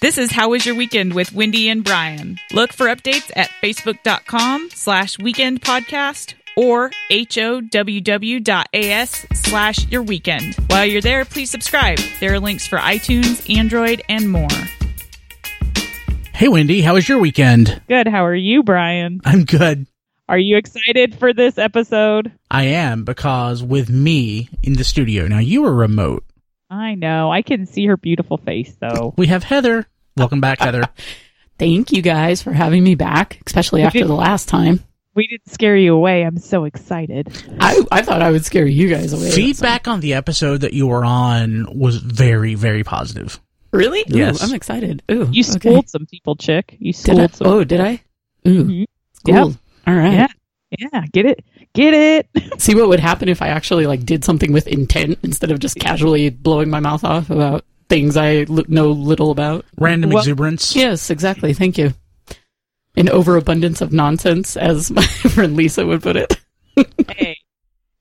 This is How Was Your Weekend with Wendy and Brian. Look for updates at facebook.com slash weekend podcast or howw.as slash your weekend. While you're there, please subscribe. There are links for iTunes, Android, and more. Hey, Wendy, how was your weekend? Good. How are you, Brian? I'm good. Are you excited for this episode? I am because with me in the studio, now you are remote. I know. I can see her beautiful face, though. We have Heather. Welcome back, Heather. Thank you guys for having me back, especially after the last time. We didn't scare you away. I'm so excited. I, I thought I would scare you guys away. Feedback on the episode that you were on was very, very positive. Really? Ooh, Yes. I'm excited. Ooh, You okay. schooled some people, chick. You Did I? schooled some. Oh, did I? Ooh, Mhm. cool. Yep. All right. Yeah. Yeah, get it. Get it. See what would happen if I actually like did something with intent instead of just casually blowing my mouth off about things I l- know little about. Random Well- exuberance. Yes, exactly. Thank you. An overabundance of nonsense, as my friend Lisa would put it. hey.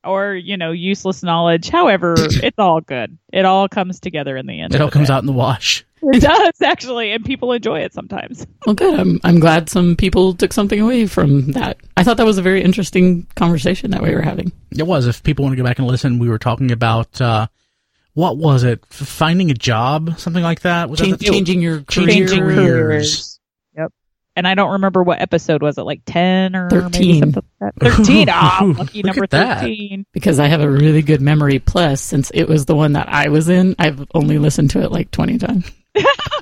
Or, you know, useless knowledge. However, it's all good. It all comes together in the end. It all comes day. out in the wash. It does, actually. And people enjoy it sometimes. Well, good. I'm I'm glad some people took something away from that. I thought that was a very interesting conversation that we were having. It was. If people want to go back and listen, we were talking about uh, what was it? Finding a job, something like that. Was Chan- that the- changing your Changing career. careers. Yep. And I don't remember what episode was it, like 10 or maybe 13. something like that? 13. Ah, Ooh, lucky look number at that. 13. because I have a really good memory. Plus, since it was the one that I was in, I've only listened to it like 20 times.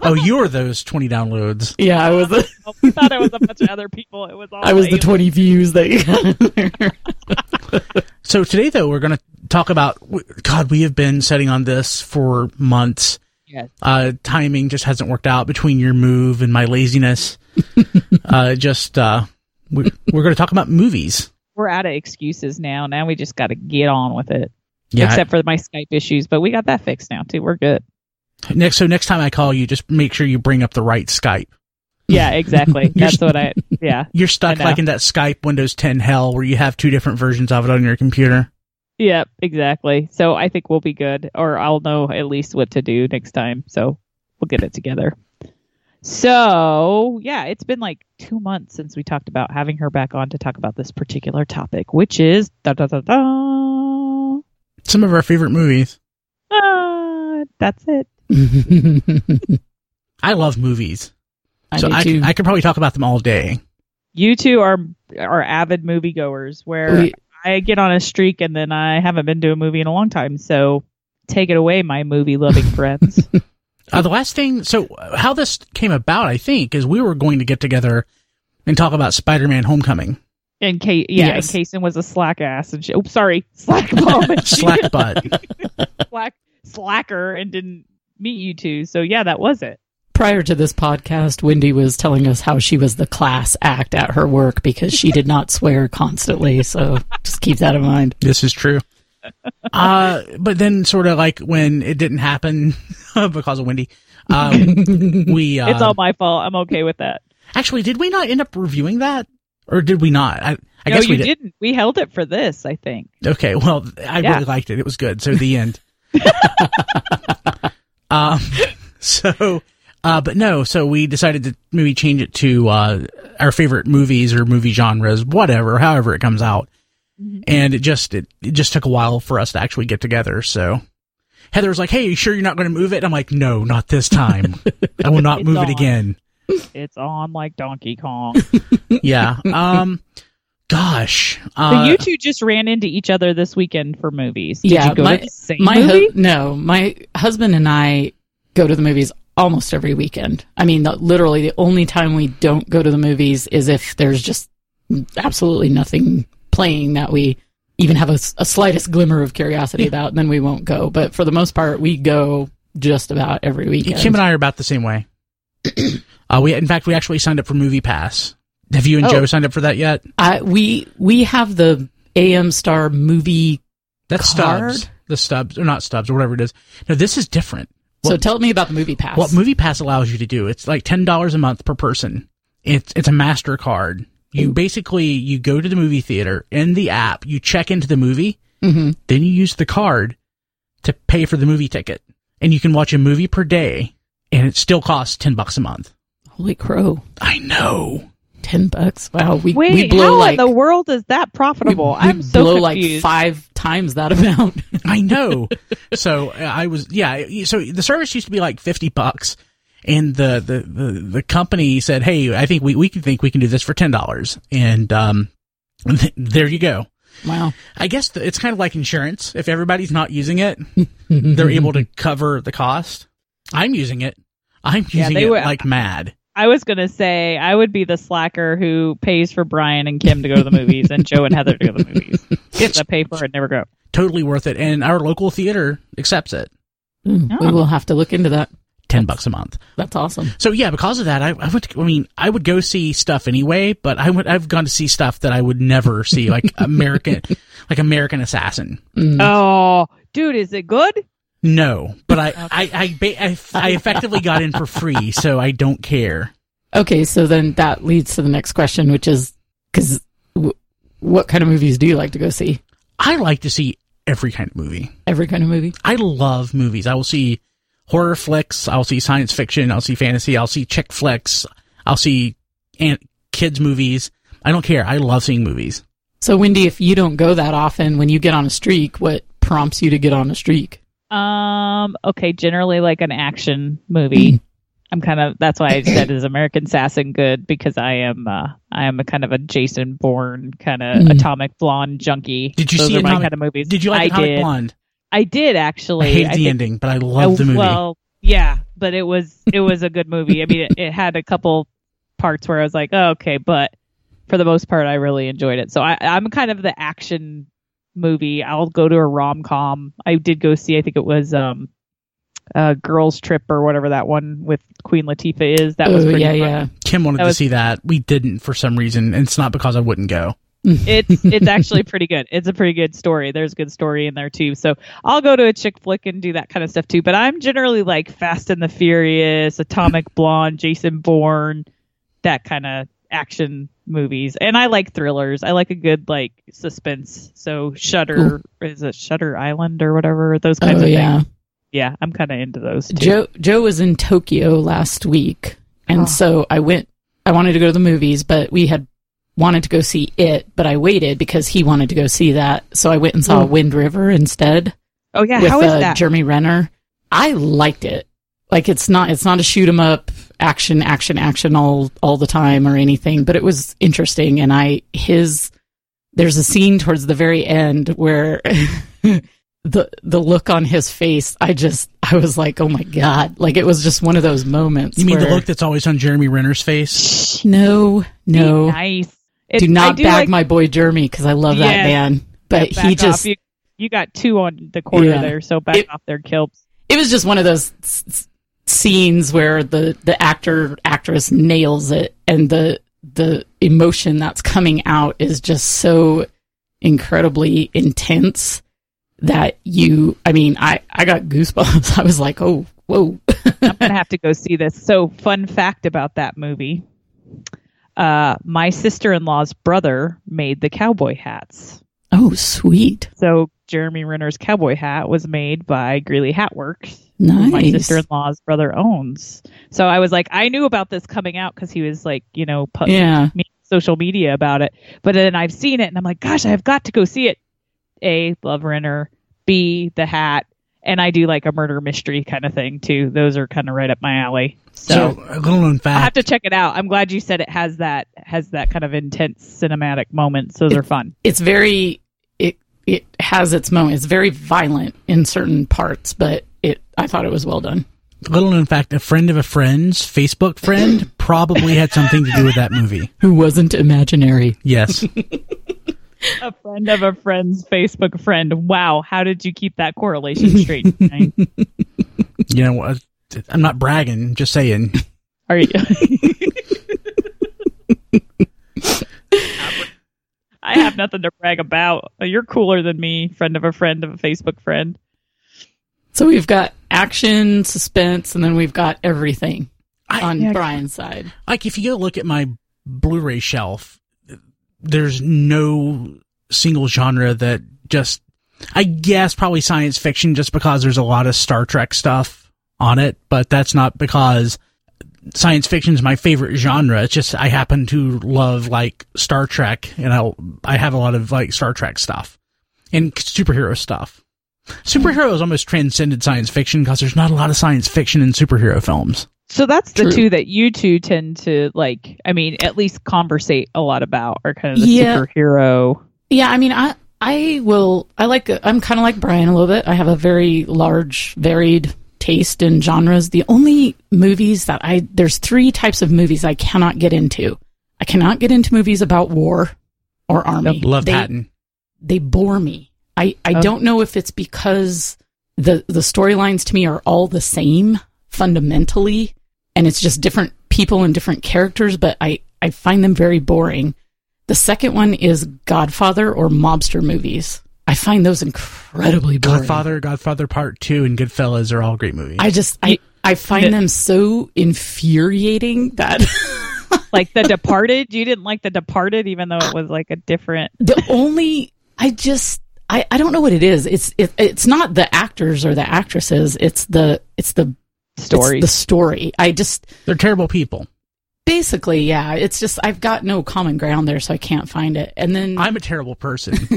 Oh, you were those 20 downloads. Yeah, I was the, we thought it was a bunch of other people. It was all I was the 20 views that you got. So today, though, we're going to talk about. God, we have been setting on this for months. Yes. Uh, timing just hasn't worked out between your move and my laziness. uh, just uh, we, we're going to talk about movies. We're out of excuses now. Now we just got to get on with it. Yeah. Except for my Skype issues, but we got that fixed now too. We're good. Next, so next time I call you, just make sure you bring up the right Skype. Yeah, exactly. That's what I. Yeah, You're stuck like in that Skype Windows 10 hell where you have two different versions of it on your computer. yeah, exactly. So I think we'll be good, or I'll know at least what to do next time. So we'll get it together. So yeah, it's been like two months since we talked about having her back on to talk about this particular topic, which is da da da da. Some of our favorite movies. Ah, that's it. I love movies. I so do I, too. I could probably talk about them all day. You two are are avid moviegoers, where We- I get on a streak and then I haven't been to a movie in a long time. So take it away, my movie loving friends. Uh, the last thing, so how this came about, I think, is we were going to get together and talk about Spider-Man: Homecoming. And case, yeah, Yes. in Kaysen was a slack ass and she, oh, sorry, slack bomb, and Slack butt. slack slacker, and didn't meet you two. So yeah, that was it. Prior to this podcast, Wendy was telling us how she was the class act at her work because she did not swear constantly. So just keep that in mind. This is true. Uh, but then sort of like when it didn't happen because of Wendy, um, we, uh, It's all my fault. I'm okay with that. actually, did we not end up reviewing that? Or did we not? I, I no, guess we you did. didn't. We held it for this, I think. Okay, well, I Yeah. really liked it. It was good. So the end. um, so, uh, but no, so we decided to maybe change it to uh, our favorite movies or movie genres, whatever, however it comes out. And it just it, it just took a while for us to actually get together. So Heather was like, "Hey, you sure you're not going to move it?" I'm like, "No, not this time. I will not move on. it again." It's on like Donkey Kong. Yeah. Um. Gosh. so Uh, you two just ran into each other this weekend for movies. Did Yeah, you go my- to the same my movie? hu- no, my husband and I go to the movies almost every weekend. I mean, the, literally the only time we don't go to the movies is if there's just absolutely nothing playing that we even have a slightest glimmer of curiosity about, and then we won't go. But for the most part, we go just about every weekend. Kim and I are about the same way. uh, we, in fact, we actually signed up for Movie Pass. Have you and Oh. Joe signed up for that yet? I, we we have the AM Star movie. That's Card? Stubs. The Stubs, or not Stubs, or whatever it is. No, this is different. So tell me about the movie pass. What Movie Pass allows you to do, it's like ten dollars a month per person. It's it's a Mastercard. You Ooh. basically you go to the movie theater in the app, you check into the movie, hmm then you use the card to pay for the movie ticket, and you can watch a movie per day, and and it still costs ten bucks a month. Holy crow. I know. Ten bucks. Wow. We Wait, we blow how like in the world is that profitable? we I'm so blow like five times that amount. I know. so I was, yeah. So the service used to be like fifty bucks, and the the the, the company said, "Hey, I think we we can think we can do this for ten dollars," and um, th- there you go. wow. I guess the, it's kind of like insurance. If everybody's not using it, they're able to cover the cost. I'm using it. I'm Yeah, using they it were- like mad. I was gonna say I would be the slacker who pays for Brian and Kim to go to the movies and Joe and Heather to go to the movies. It's I pay for it, never go. totally worth it, and our local theater accepts it. Mm, We Oh. will have to look into that. Ten bucks a month. That's awesome. So yeah, because of that, I, I would. I mean, I would go see stuff anyway, but I would. I've gone to see stuff that I would never see, like American, like American Assassin. Mm. Oh, dude, is it good? No, but I, I, I, I, I effectively got in for free, so I don't care. Okay, so then that leads to the next question, which is because w- what kind of movies do you like to go see? I like to see every kind of movie. Every kind of movie. I love movies. I will see horror flicks. I'll see science fiction. I'll see fantasy. I'll see chick flicks. I'll see an- kids movies. I don't care. I love seeing movies. So, Wendy, if you don't go that often, when you get on a streak, what prompts you to get on a streak? Um. Okay. Generally, like an action movie. I'm kind of. That's why I said is American Assassin good because I am. Uh, I am a kind of a Jason Bourne kind of Mm. atomic blonde junkie. Did you Those see are my Atomic- kind of movies? Did you like I Atomic did. Blonde? I did actually. I hated the think- ending, but I loved the movie. Well, yeah, but it was it was a good movie. I mean, it, it had a couple parts where I was like, oh, okay, but for the most part, I really enjoyed it. So I, I'm kind of the action movie. I'll go to a rom com. I did go see. I think it was um, uh, Girls Trip or whatever that one with Queen Latifah is. That was oh, pretty yeah, fun. yeah. Kim wanted That to was- see that. We didn't for some reason. and It's not because I wouldn't go. it's it's actually pretty good. It's a pretty good story. There's a good story in there too. So I'll go to a chick flick and do that kind of stuff too. But I'm generally like Fast and the Furious, Atomic Blonde, Jason Bourne, that kind of action movies. And I like thrillers. I like a good like suspense. So Shutter is it Shutter Island or whatever those kinds Oh, of yeah. things. Yeah, I'm kind of into those too. Joe Joe was in Tokyo last week, and Oh. so I went. I wanted to go to the movies, but we had wanted to go see it, but I waited because he wanted to go see that. So I went and saw Oh. Wind River instead oh yeah, with how is uh, that? Jeremy Renner. I liked it. Like it's not it's not a shoot 'em up action action action all all the time or anything, but it was interesting. And I his there's a scene towards the very end where the the look on his face, I just I was like, oh my god! Like it was just one of those moments. You mean the look that's always on Jeremy Renner's face? No, Be no. nice. It- Do not do bag like- my boy Jeremy because I love that man. But back he just you, you got two on the corner Yeah. there, so back It- off their kilps. it was just one of those s- s- scenes where the the actor actress nails it and the the emotion that's coming out is just so incredibly intense that you i mean i i got goosebumps. I was like oh whoa. I'm gonna have to go see this. So, fun fact about that movie: uh, my sister-in-law's brother made the cowboy hats. oh sweet. So, Jeremy Renner's cowboy hat was made by Greeley Hat Works. who My sister-in-law's brother owns. So I was like, I knew about this coming out because he was like, you know, pu- yeah me- social media about it. But then I've seen it and I'm like, gosh, I've got to go see it. A, love Renner. B, the hat. And I do like a murder mystery kind of thing too. Those are kind of right up my alley. So, So, a little known I have to check it out. I'm glad you said it has that has that kind of intense cinematic moments. Those are fun. it's very it it has its moment it's very violent in certain parts but it i thought it was well done little known fact: a friend of a friend's Facebook friend probably had something to do with that movie. who wasn't imaginary Yes. A friend of a friend's Facebook friend. Wow, how did you keep that correlation straight? You know, uh, I'm not bragging, just saying. Are you? I have nothing to brag about. You're cooler than me, friend of a friend of a Facebook friend. So we've got action, suspense, and then we've got everything I, on Yeah. Brian's side. like if you go look at my Blu-ray shelf, there's no single genre that just I guess probably science fiction just because there's a lot of Star Trek stuff on it, but that's not because science fiction is my favorite genre. It's just I happen to love like Star Trek, and I I have a lot of like Star Trek stuff and superhero stuff. Superheroes almost transcended science fiction because there's not a lot of science fiction in superhero films. So that's the True. two that you two tend to like. I mean, at least conversate a lot about, are kind of the Yeah. superhero. Yeah, I mean, I I will. I like. I'm kind of like Brian a little bit. I have a very large, varied taste in genres. The only movies that I there's three types of movies I cannot get into. I cannot get into movies about war or army. Love they, Patton. They bore me. I I Oh. don't know if it's because the the storylines to me are all the same fundamentally, and it's just different people and different characters. But I I find them very boring. The second one is Godfather or mobster movies. I find those incredibly boring. Godfather, Godfather Part Two, and Goodfellas are all great movies. I just I I find them so infuriating that Like The Departed. You didn't like The Departed, even though it was like a different. the only I just I, I don't know what it is. It's it, it's not the actors or the actresses. It's the it's the it's the story. I just They're terrible people. basically yeah. It's just I've got no common ground there, so I can't find it. And then I'm a terrible person.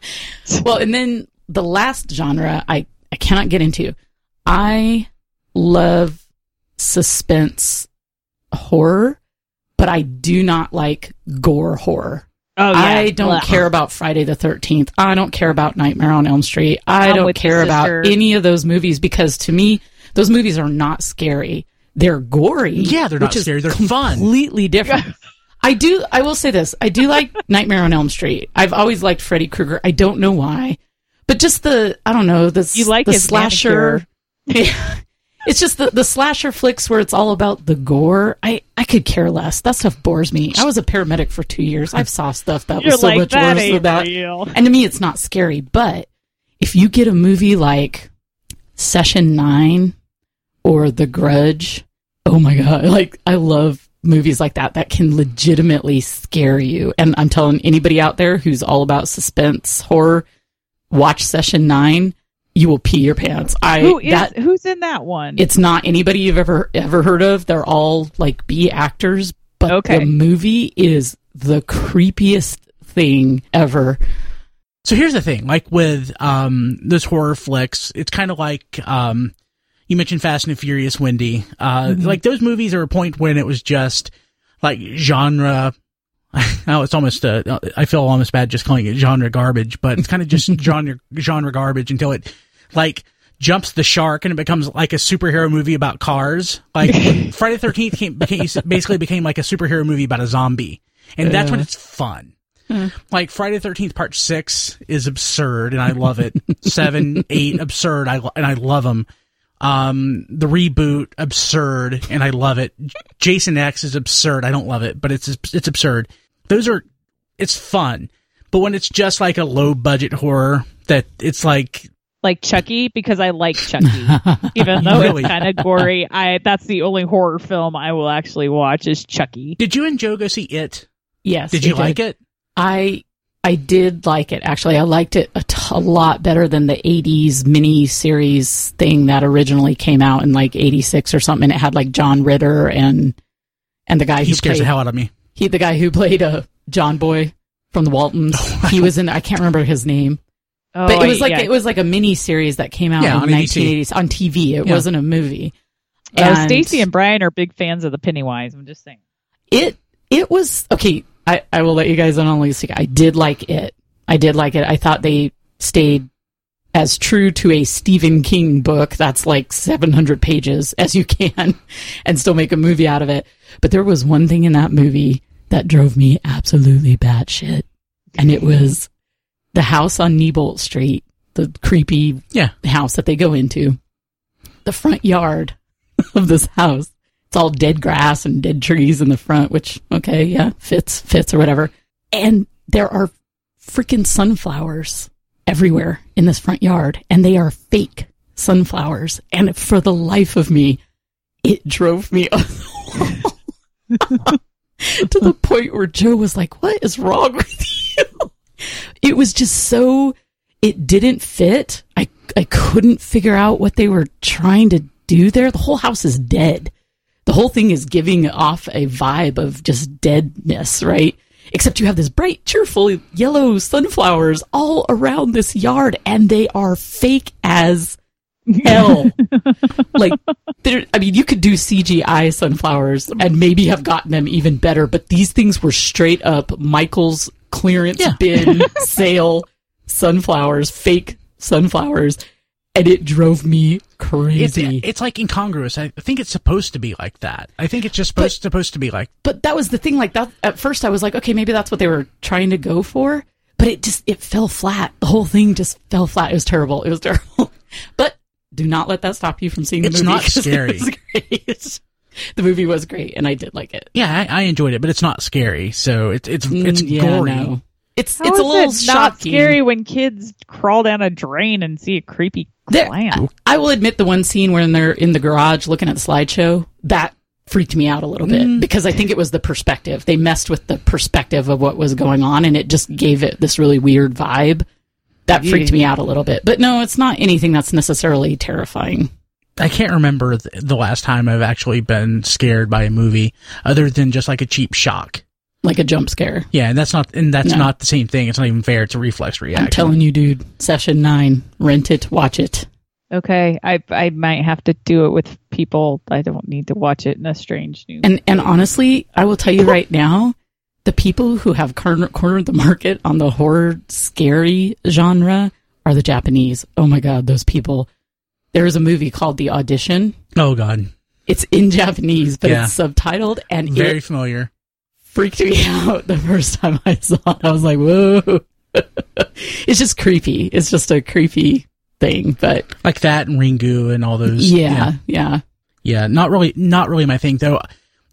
well, and then the last genre I, I cannot get into. I love suspense horror, but I do not like gore horror. Oh, yeah. I don't Blah. care about Friday the 13th. I don't care about Nightmare on Elm Street. I I'm don't care about any of those movies because to me, those movies are not scary. They're gory. Yeah, they're not scary. They're fun. completely different. I do. I will say this. I do like Nightmare on Elm Street. I've always liked Freddy Krueger. I don't know why, but just the I don't know the You like the his slasher. Yeah. It's just the, the slasher flicks where it's all about the gore. I, I could care less. That stuff bores me. I was a paramedic for two years. I've saw stuff that You're was so like, much worse than that. real. And to me, it's not scary. But if you get a movie like Session Nine or The Grudge, oh my god! Like I love movies like that that can legitimately scare you. And I'm telling anybody out there who's all about suspense horror, watch Session Nine. You will pee your pants. I Who is, that who's in that one? it's not anybody you've ever ever heard of. They're all like B actors, but Okay. the movie is the creepiest thing ever. So here's the thing, like with um those horror flicks, it's kind of like um you mentioned Fast and Furious, Wendy. Uh, like those movies are a point when it was just like genre. Oh, it's almost uh, I feel almost bad just calling it genre garbage, but it's kind of just genre genre garbage until it like jumps the shark and it becomes like a superhero movie about cars. Like Friday Thirteenth basically became like a superhero movie about a zombie, and that's when it's fun. Like Friday Thirteenth Part Six is absurd, and I love it. Seven, eight, absurd, I lo- and I love them. Um, the reboot, absurd, and I love it. Jason X is absurd. I don't love it, but it's it's absurd. Those are, it's fun. But when it's just like a low budget horror, that it's like like Chucky because I like Chucky, even though Really? it's kind of gory. I that's the only horror film I will actually watch is Chucky. Did you and Joe go see it? Yes, Did you like it? I I did like it actually. I liked it a, t- a lot better than the '80s mini series thing that originally came out in like '86 or something. It had like John Ritter and and the guy He who scares played the hell out of me. he the guy who played uh, John Boy from the Waltons. he was in. I can't remember his name. Oh, but it was like yeah. it was like a mini series that came out Yeah, in on 1980s on TV. It Yeah. wasn't a movie. Uh, Stacy and Brian are big fans of the Pennywise. I'm just saying. it it was okay. I I will let you guys in on. I did like it. I did like it. I thought they stayed as true to a Stephen King book that's like 700 pages as you can and still make a movie out of it. But there was one thing in that movie that drove me absolutely batshit. And it was the house on Neibolt Street, the creepy Yeah. house that they go into. The front yard of this house. It's all dead grass and dead trees in the front, which, okay, yeah, fits, fits or whatever. And there are freaking sunflowers everywhere in this front yard, and they are fake sunflowers. And for the life of me, it drove me up to the point where Joe was like, What is wrong with you? It was just so, it didn't fit. I, I couldn't figure out what they were trying to do there? The whole house is dead. The whole thing is giving off a vibe of just deadness, right? Except you have this bright, cheerful yellow sunflowers all around this yard, and they are fake as hell. like, I mean, you could do CGI sunflowers and maybe have gotten them even better, but these things were straight up Michael's clearance Yeah. bin sale sunflowers, fake sunflowers, and it drove me crazy. it's like incongruous. I think it's supposed to be like that. I think it's just supposed supposed to be like but that was the thing. Like that, at first, I was like, okay, maybe that's what they were trying to go for. But it just it fell flat. The whole thing just fell flat. It was terrible. It was terrible. but do not let that stop you from seeing the movie. It's movie. not 'cause scary. It was great. the movie was great, and I did like it. yeah, I, I enjoyed it, but it's not scary. So it's it's it's Mm, yeah, gory. no. It's How it's a is little it not shocking. scary when kids crawl down a drain and see a creepy There-? I will admit the one scene when they're in the garage looking at the slideshow that freaked me out a little bit Mm. because I think it was the perspective. They messed with the perspective of what was going on, and it just gave it this really weird vibe. That freaked me out a little bit. But no, it's not anything that's necessarily terrifying. I can't remember the last time I've actually been scared by a movie other than just like a cheap shock. Like a jump scare. Yeah, and that's not and that's No. not the same thing. It's not even fair. It's a reflex reaction. I'm telling you, dude. Session nine. Rent it. Watch it. Okay, I I might have to do it with people. I don't need to watch it in a strange new. And and honestly, I will tell you right now, the people who have corner, cornered the market on the horror scary genre are the Japanese. Oh my god, those people. There is a movie called The Audition. Oh god, It's in Japanese, but Yeah. it's subtitled, and very it familiar. Freaked me out the first time I saw it. I was like, whoa. it's just creepy. It's just a creepy thing, but Like that and Ringu and all those. yeah, yeah. yeah. Not really, not really my thing though.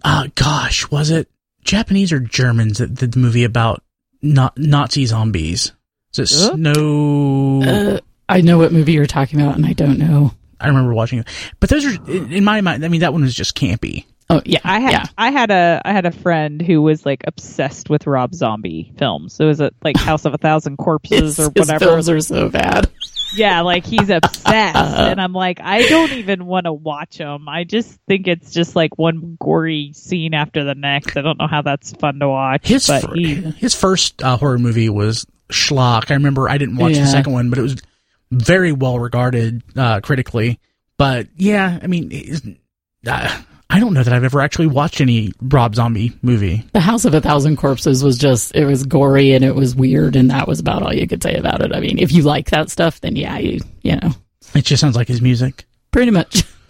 Uh, gosh, was it Japanese or Germans that did the movie about not Nazi zombies? Is it? Snow? Uh, I know what movie you're talking about, and I don't know. I remember watching it, but those are in my mind. I mean, that one was just campy. Oh yeah, I had yeah. I had a I had a friend who was like obsessed with Rob Zombie films. So it was it like House of a Thousand Corpses His, or his whatever. films are so bad. Yeah, like he's obsessed, and I'm like, I don't even want to watch them. I just think it's just like one gory scene after the next. I don't know how that's fun to watch. His but fir- he, his first uh, horror movie was Schlock. I remember I didn't watch Yeah. the second one, but it was very well regarded uh, critically. But yeah, I mean, uh, I don't know that I've ever actually watched any Rob Zombie movie. The House of a Thousand Corpses was just it was gory and it was weird, and that was about all you could say about it. I mean, if you like that stuff, then yeah, you you know, It just sounds like his music. pretty much.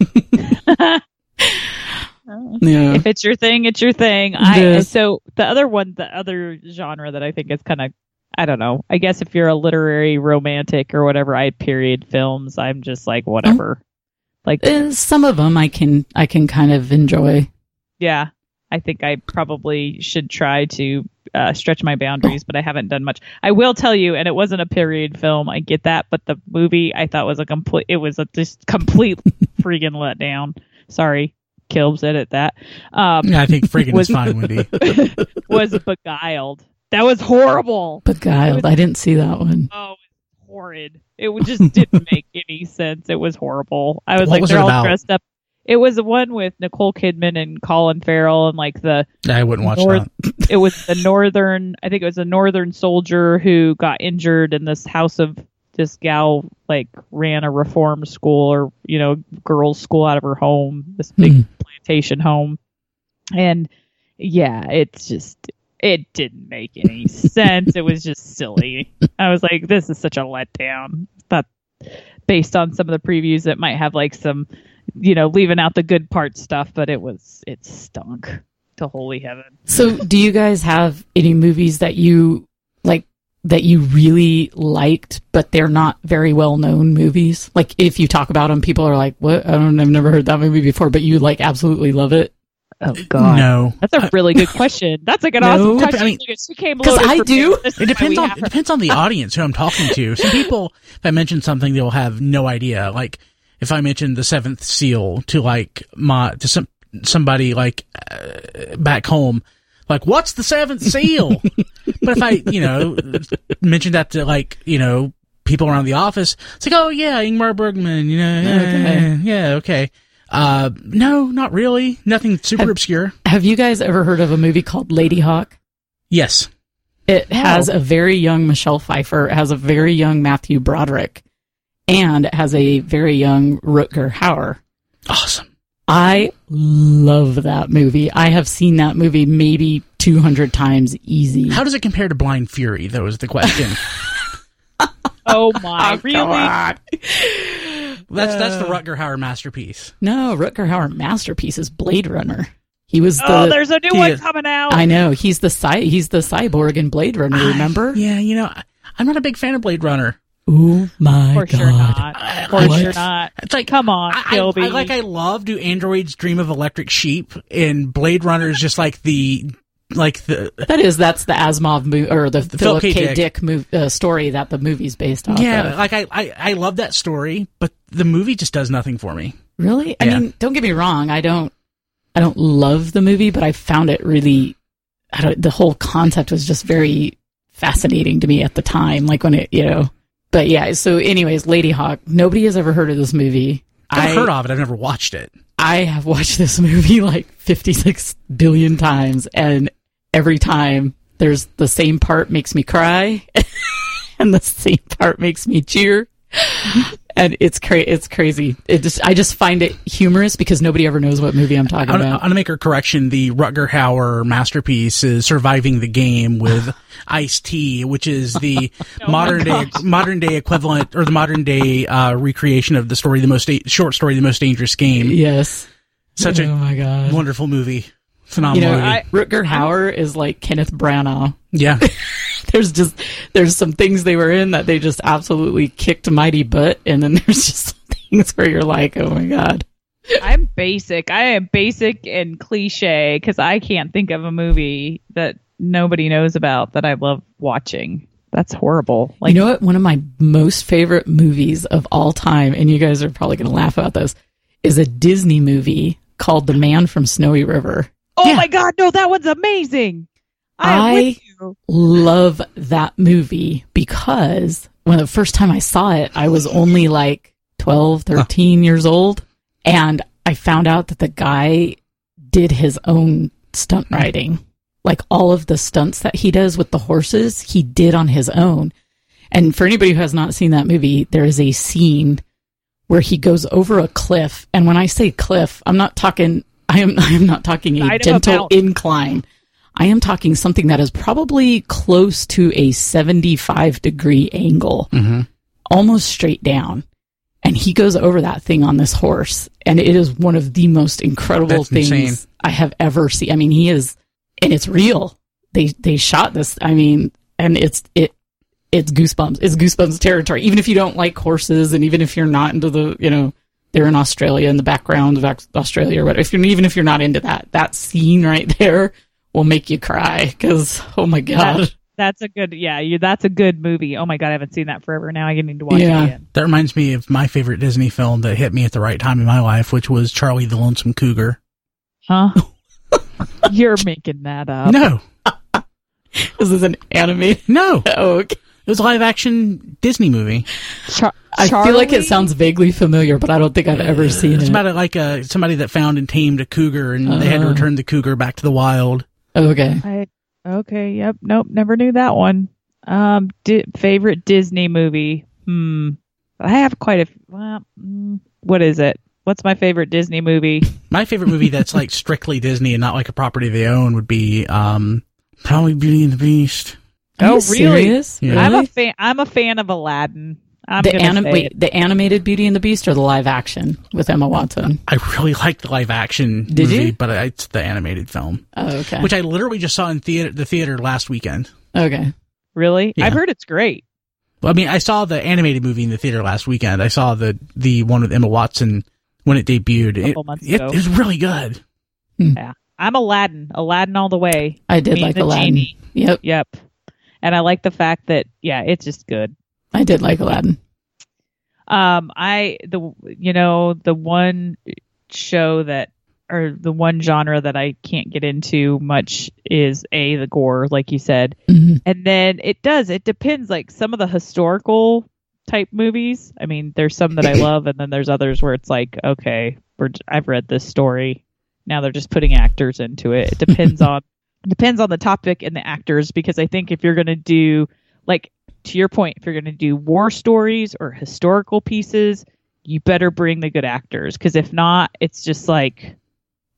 yeah. if it's your thing, it's your thing. I Yes. so the other one, the other genre that I think is kind of, I don't know. I guess if you're a literary romantic or whatever, I period films. I'm just like oh. whatever. Like Uh, some of them I can I can kind of enjoy. yeah, I think I probably should try to uh, stretch my boundaries, but I haven't done much. I will tell you, and it wasn't a period film. I get that, but the movie I thought was a complete. It was a just complete freaking letdown. Sorry, Kilbs, edit that. Um, Yeah, I think friggin' Was- is fine, Wendy. was beguiled. That was horrible. Beguiled. I didn't see that one. Oh, it was horrid. It just didn't make any sense. It was horrible. I was What like, was they're all about? dressed up. It was the one with Nicole Kidman and Colin Farrell and like the I wouldn't watch North- that. it was the northern I think it was a northern soldier who got injured in this house of this gal like ran a reform school or you know girls school out of her home this big Hmm. plantation home and yeah it's just it didn't make any sense it was just silly i was like this is such a letdown but based on some of the previews it might have like some you know leaving out the good part stuff but it was it stunk to holy heaven So, do you guys have any movies that you like that you really liked, but they're not very well known movies? Like, if you talk about them, people are like, "What? I don't. I've never heard that movie before," but you like absolutely love it. Oh God, No, that's a really good question. That's like an No. awesome Dep- I question. mean, she came 'cause loaded I do. me. This is It depends on it depends on the audience who I'm talking to. Some people, if I mention something, they'll have no idea. Like if I mention the Seventh Seal to like my to some somebody like uh, back home, like what's the Seventh Seal? but if I you know mention that to like you know people around the office, it's like oh yeah, Ingmar Bergman, you know, yeah, Okay. yeah, okay. Uh, no, not really. Nothing super Have- obscure. Have you guys ever heard of a movie called Ladyhawke? Yes. It has Oh. a very young Michelle Pfeiffer, it has a very young Matthew Broderick, and it has a very young Rutger Hauer. Awesome. I love that movie. I have seen that movie maybe 200 times easy. How does it compare to Blind Fury? That was the question. Oh my, really? That's that's the uh, Rutger Hauer masterpiece. No, Rutger Hauer masterpiece is Blade Runner. He was the Oh, there's a new one is- coming out. I know, he's the cy- he's the cyborg in Blade Runner, remember? Yeah, you know, I- I'm not a big fan of Blade Runner. Oh my For god. sure not. I- For what? sure not. It's like Come on, I, I, I- like I love do androids dream of electric sheep and Blade Runner is just like the like the That is, that's the Asimov mo- or the, Philip K. K. Dick. Dick, uh, story that the movie's based on. yeah of. like I, I I love that story but the movie just does nothing for me. Really? I Yeah. mean, don't get me wrong. I don't, I don't love the movie, but I found it really, I don't, the whole concept was just very fascinating to me at the time. Like when it, you know, but yeah. So anyways, Ladyhawke, nobody has ever heard of this movie. I've I, heard of it. I've never watched it. I have watched this movie like 56 billion times and every time there's the same part makes me cry and the same part makes me cheer. And it's cra- it's crazy. It just I just find it humorous because nobody ever knows what movie I'm talking I'm, I'm about. gonna make a correction. The Rutger Hauer masterpiece is "Surviving the Game" with Ice T, which is the Oh modern day modern day equivalent or the modern day uh, recreation of the story, the most da- short story, the most dangerous game. yes. Such oh a my god. wonderful movie, You know, movie. I- Rutger Hauer is like Kenneth Branagh. yeah, There's just there's some things they were in that they just absolutely kicked mighty butt, and then there's just some things where you're like, oh my god. I'm basic. I am basic and cliche because I can't think of a movie that nobody knows about that I love watching. That's horrible. Like, you know what? One of my most favorite movies of all time, and you guys are probably going to laugh about this, is a Disney movie called The Man from Snowy River. Oh Yeah. my god, no, that one's amazing. I I- Love that movie because when the first time I saw it, I was only like 12, 13 years old. And I found out that the guy did his own stunt riding. Like all of the stunts that he does with the horses, he did on his own. And for anybody who has not seen that movie, there is a scene where he goes over a cliff. And when I say cliff, I'm not talking, I am, I am not talking a Side of a gentle mountain. incline. I am talking something that is probably close to a 75 degree angle, Mhm. almost straight down. And he goes over that thing on this horse. And it is one of the most incredible That's things insane. I have ever seen. I mean, he is, and it's real. They, they shot this. I mean, and it's, it, it's goosebumps. It's goosebumps territory. Even if you don't like horses and even if you're not into the, you know, they're in Australia in the background of Australia or whatever. If you're, even if you're not into that, that scene right there will make you cry because, oh my God. That- that's a good, yeah, you, that's a good movie. Oh my god, I haven't seen that forever. Now I need to watch Yeah. it again. that reminds me of my favorite Disney film that hit me at the right time in my life, which was Charlie the Lonesome Cougar. Huh? You're making that up. No, This is an anime. no, Oh, okay. Was a live action Disney movie. Char- I feel like it sounds vaguely familiar, but I don't think I've ever seen it. It's about a, like a somebody that found and tamed a cougar, and they had to Oh. return the cougar back to the wild. okay. I okay, yep, nope, never knew that one. Um, di- favorite Disney movie? Hmm, I have quite a. Well, mm, what is it? What's my favorite Disney movie? My favorite movie that's like strictly Disney and not like a property they own would be um probably Beauty and the Beast. Are Oh, you really? serious? Yeah. I'm a fan. I'm a fan of Aladdin. I'm the anim- wait, the animated Beauty and the Beast or the live action with Emma Watson? I really like the live action Did movie, you? but it's the animated film, Oh, okay. which I literally just saw in theater the theater last weekend. okay. Really? Yeah. I've heard it's great. Well, I mean, I saw the animated movie in the theater last weekend. I saw the the one with Emma Watson when it debuted. It, Couple months it, ago. it was really good. Hmm. Yeah. I'm Aladdin. Aladdin all the way. I did Me like the Aladdin. genie. Yep. Yep. And I like the fact that yeah, it's just good. I did like Aladdin. Um, I the you know the one show that or the one genre that I can't get into much is a the gore, like you said, Mhm. and then it does. It depends. Like some of the historical type movies. I mean, there's some that I love, and then there's others where it's like, okay, we're, I've read this story. Now they're just putting actors into it. It depends on depends on the topic and the actors because I think if you're going to do like to your point, if you're going to do war stories or historical pieces, you better bring the good actors because if not, it's just like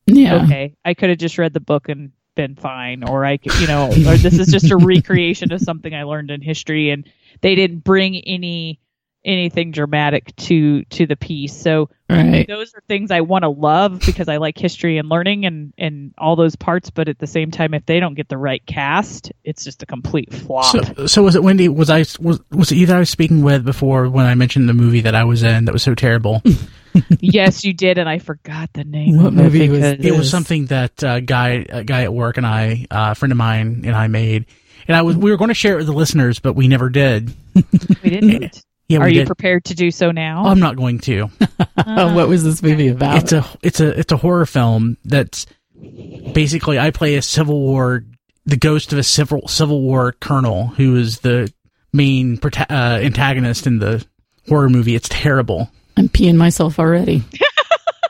Yeah. okay, I could have just read the book and been fine, or I, could, you know, or this is just a recreation of something I learned in history, and they didn't bring any anything dramatic to to the piece. So Right. those are things I want to love because I like history and learning and and all those parts. But at the same time, if they don't get the right cast, it's just a complete flop. So, so was it Wendy? Was I was was it you that I was speaking with before when I mentioned the movie that I was in that was so terrible? yes, you did, and I forgot the name. What of movie it was it was something that uh, guy a guy at work and I, uh, a friend of mine and I made, and I was we were going to share it with the listeners, but we never did. We didn't. Yeah, Are you did. prepared to do so now? I'm not going to. Oh, what was this movie about? It's a it's a it's a horror film that's basically I play a Civil War, the ghost of a civil Civil War colonel who is the main prota- uh, antagonist in the horror movie. It's terrible. I'm peeing myself already.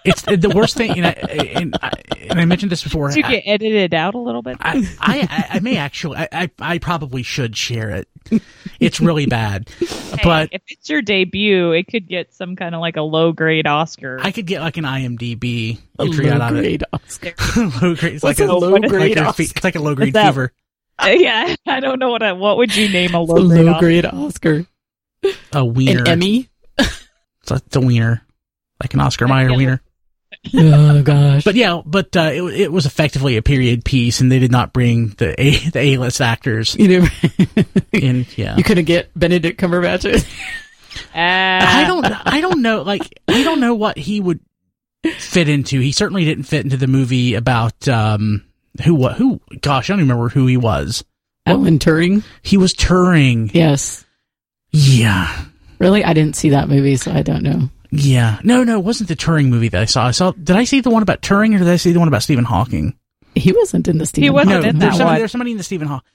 It's the worst thing, and I, and I, and I mentioned this before. Did you get edited out a little bit? I, I, I, I may actually, I, I, I probably should share it. It's really bad, Hey, but if it's your debut, it could get some kind of like a low grade Oscar. I could get like an IMDb A entry out of it. low-grade Oscar. low grade. It's What's like a a low-grade like a fe- Oscar? It's like a low grade that? fever. Uh, yeah, I don't know what I, what would you name a A low grade low Oscar? grade Oscar. A wiener. An Emmy. It's a, it's a wiener, like an Oscar Mayer wiener. Oh gosh. But yeah, but uh, it, it was effectively a period piece, and they did not bring the a the A list actors you know, in. Yeah, you couldn't get Benedict Cumberbatch. I Uh, don't I don't know like I don't know what he would fit into. He certainly didn't fit into the movie about um who what who gosh, I don't even remember who he was. Alan Turing. He was Turing. Yes. Yeah. Really, I didn't see that movie, so I don't know. Yeah. No, no, it wasn't the Turing movie that I saw. I saw did I see the one about Turing or did I see the one about Stephen Hawking? He wasn't in the Stephen. He wasn't no, Hawking in there's that somebody, one. there's somebody in the Stephen Hawking.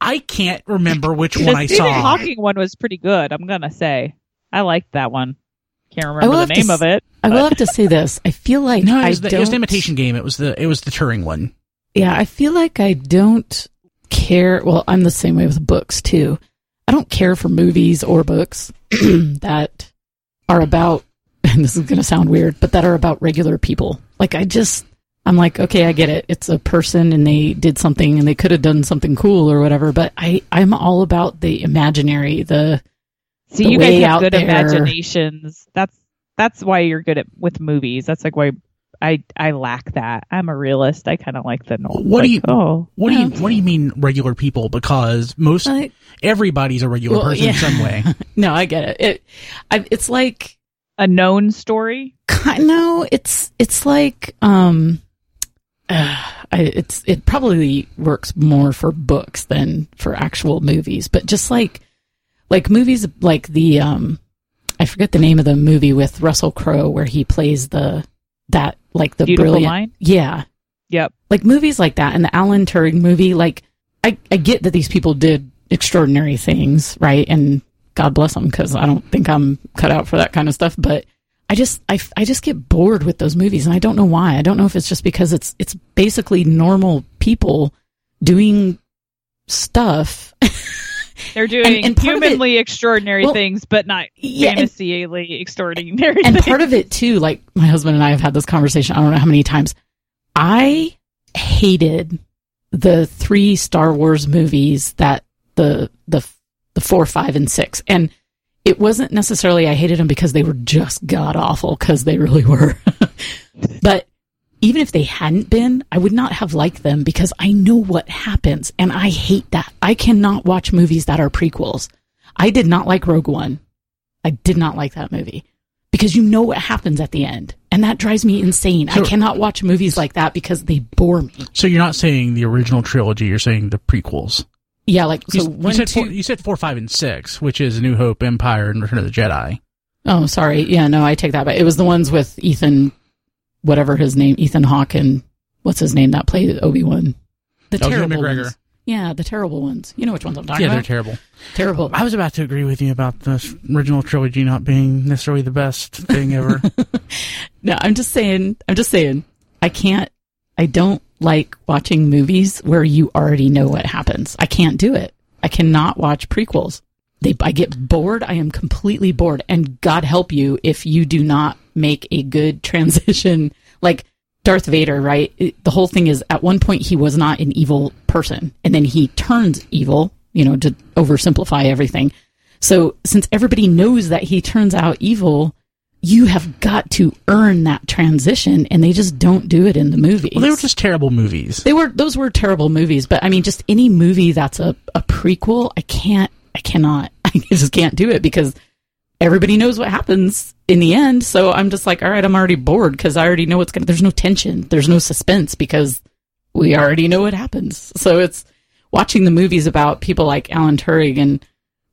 I can't remember which the one I Stephen saw. The Hawking one was pretty good. I'm gonna say I liked that one. Can't remember the name s- of it. I will have to say this. I feel like No, it I was, the, don't. it was the imitation game. It was the it was the Turing one. Yeah, I feel like I don't care. Well, I'm the same way with books too. I don't care for movies or books that are about, and this is going to sound weird, but that are about regular people. Like, I just, I'm like, okay, I get it. It's a person and they did something and they could have done something cool or whatever, but I, I'm all about the imaginary, the, See, the you guys have out good there. imaginations. That's that's why you're good at with movies. That's like why I I lack that. I'm a realist. I kind of like the norm. What do you- Oh, What do you What do you mean regular people? Because most like, everybody's a regular Well, person yeah. in some way. no, I get it. It, I, it's like, a known story? no it's it's like um uh, it's it probably works more for books than for actual movies but just like like movies like the um i forget the name of the movie with russell crowe where he plays the that like the Beautiful brilliant Mind? yeah Yep. like movies like that and the alan turing movie like i i get that these people did extraordinary things right and god bless them because i don't think i'm cut out for that kind of stuff but i just I, I just get bored with those movies and i don't know why i don't know if it's just because it's it's basically normal people doing stuff They're doing and part of it- humanly extraordinary Well, things, but not yeah, and- extraordinary. and things. part of it too like my husband and i have had this conversation i don't know how many times i hated the three star wars movies that the the the four five and six. And it wasn't necessarily i hated them because they were just god awful because they really were. But even if they hadn't been i would not have liked them because i know what happens and i hate that. I cannot watch movies that are prequels. I did not like rogue one. I did not like that movie because you know what happens at the end and that drives me insane. So- i cannot watch movies like that because they bore me. So you're not saying the original trilogy. You're saying the prequels. Yeah like You, so you one, said two, four, you said four, five, and six, which is New Hope, Empire, and Return of the Jedi. oh sorry yeah no i take that back it was the ones with ethan whatever his name ethan hawke and what's his name that played obi-wan the Oh, Ewan terrible McGregor. ones. Yeah, the terrible ones. You know which ones I'm talking about. Yeah, they're about. terrible. terrible. I was about to agree with you about the original trilogy not being necessarily the best thing ever. No, I'm just saying. I'm just saying. I can't. I don't like watching movies where you already know what happens. I can't do it. I cannot watch prequels. They, I get bored. I am completely bored. And God help you if you do not make a good transition. Like Darth Vader, right? It- the whole thing is at one point he was not an evil person, and then he turns evil. You know, to oversimplify everything. So since everybody knows that he turns out evil, you have got to earn that transition and they just don't do it in the movies. well, they were just terrible movies. they were those were terrible movies, but I mean just any movie that's a, a prequel, I can't I cannot I just can't do it because everybody knows what happens in the end. So I'm just like, all right, I'm already bored because I already know what's gonna there's no tension, there's no suspense because we already know what happens. So it's watching the movies about people like Alan Turing and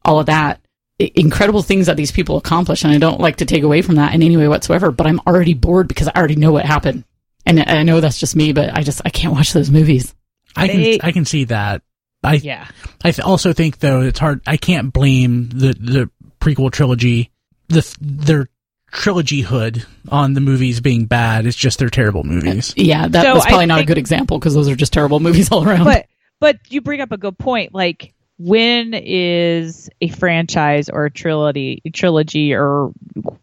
all of that incredible things that these people accomplish and I don't like to take away from that in any way whatsoever, but I'm already bored because I already know what happened. And I know that's just me, but I just I can't watch those movies. I can I can see that. I Yeah. I th- also think though it's hard. I can't blame the the prequel trilogy, the their trilogy hood on the movies being bad. It's just they're terrible movies. Uh, yeah, that So was I probably not a good example because those are just terrible movies all around. But but you bring up a good point. Like when is a franchise or a trilogy trilogy or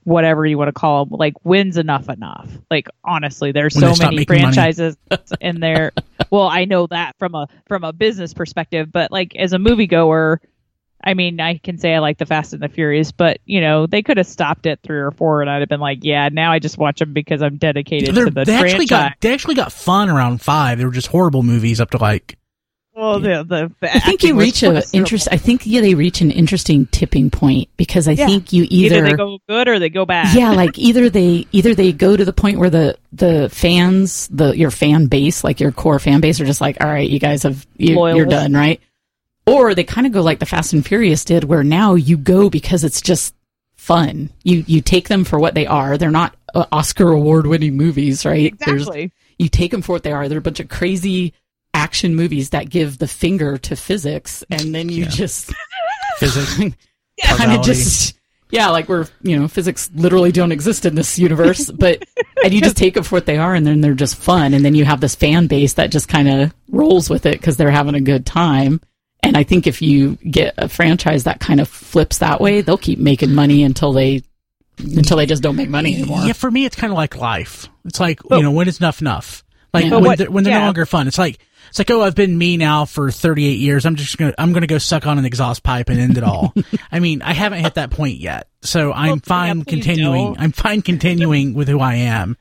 whatever you want to call them like when's enough enough? Like honestly there's When so many franchises in there. Well i know that from a from a business perspective but like as a moviegoer i mean i can say i like the fast and the furious but you know they could have stopped at three or four and i'd have been like yeah now i just watch them because i'm dedicated They're- to the they actually franchise. got they actually got fun around five. They were just horrible movies up to like well the, the, the I think you reach a questionable. interest. I think yeah, they reach an interesting tipping point because I Yeah. think you either, either, they go good or they go bad. yeah, like either they either they go to the point where the the fans, the your fan base, like your core fan base, are just like, all right, you guys have you, you're done, right? Or they kind of go like the Fast and Furious did, where now you go because it's just fun. You you take them for what they are. They're not uh, Oscar award winning movies, right? There's- exactly. you take them for what they are. They're a bunch of crazy action movies that give the finger to physics, and then you Yeah. just physics. kind of just yeah, like we're you know physics literally don't exist in this universe, but and you just take them for what they are, and then they're just fun, and then you have this fan base that just kind of rolls with it because they're having a good time. And I think if you get a franchise that kind of flips that way, they'll keep making money until they until they just don't make money anymore. Yeah, for me, it's kind of like life. It's like But- you know when is enough enough. Like Yeah. When what- they're, when they're yeah. no longer fun. It's like it's like oh, I've been me now for 38 years. I'm just gonna I'm gonna go suck on an exhaust pipe and end it all. I mean, I haven't hit that point yet, so I'm Well, fine continuing. I'm fine continuing with who I am.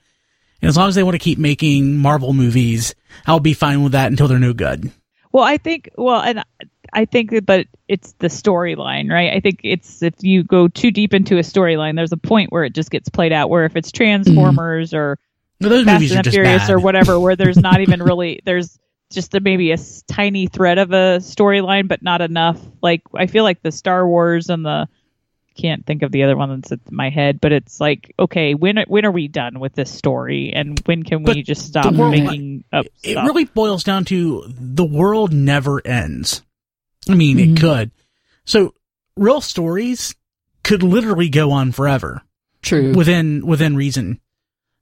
And as long as they want to keep making Marvel movies, I'll be fine with that until they're no good. Well, I think well, and I think, that- but it's the storyline, right? I think it's if you go too deep into a storyline, there's a point where it just gets played out. Where if it's mm-hmm. Transformers or No, those Fast movies and just Furious bad. or whatever, where there's not even really there's just a, maybe a tiny thread of a storyline, but not enough. Like I feel like the Star Wars and the can't think of the other one that's in my head, but it's like okay, when when are we done with this story, and when can we just stop world- making up it stuff? really boils down to the world never ends. I mean, Mhm. it could. So real stories could literally go on forever True. within within reason.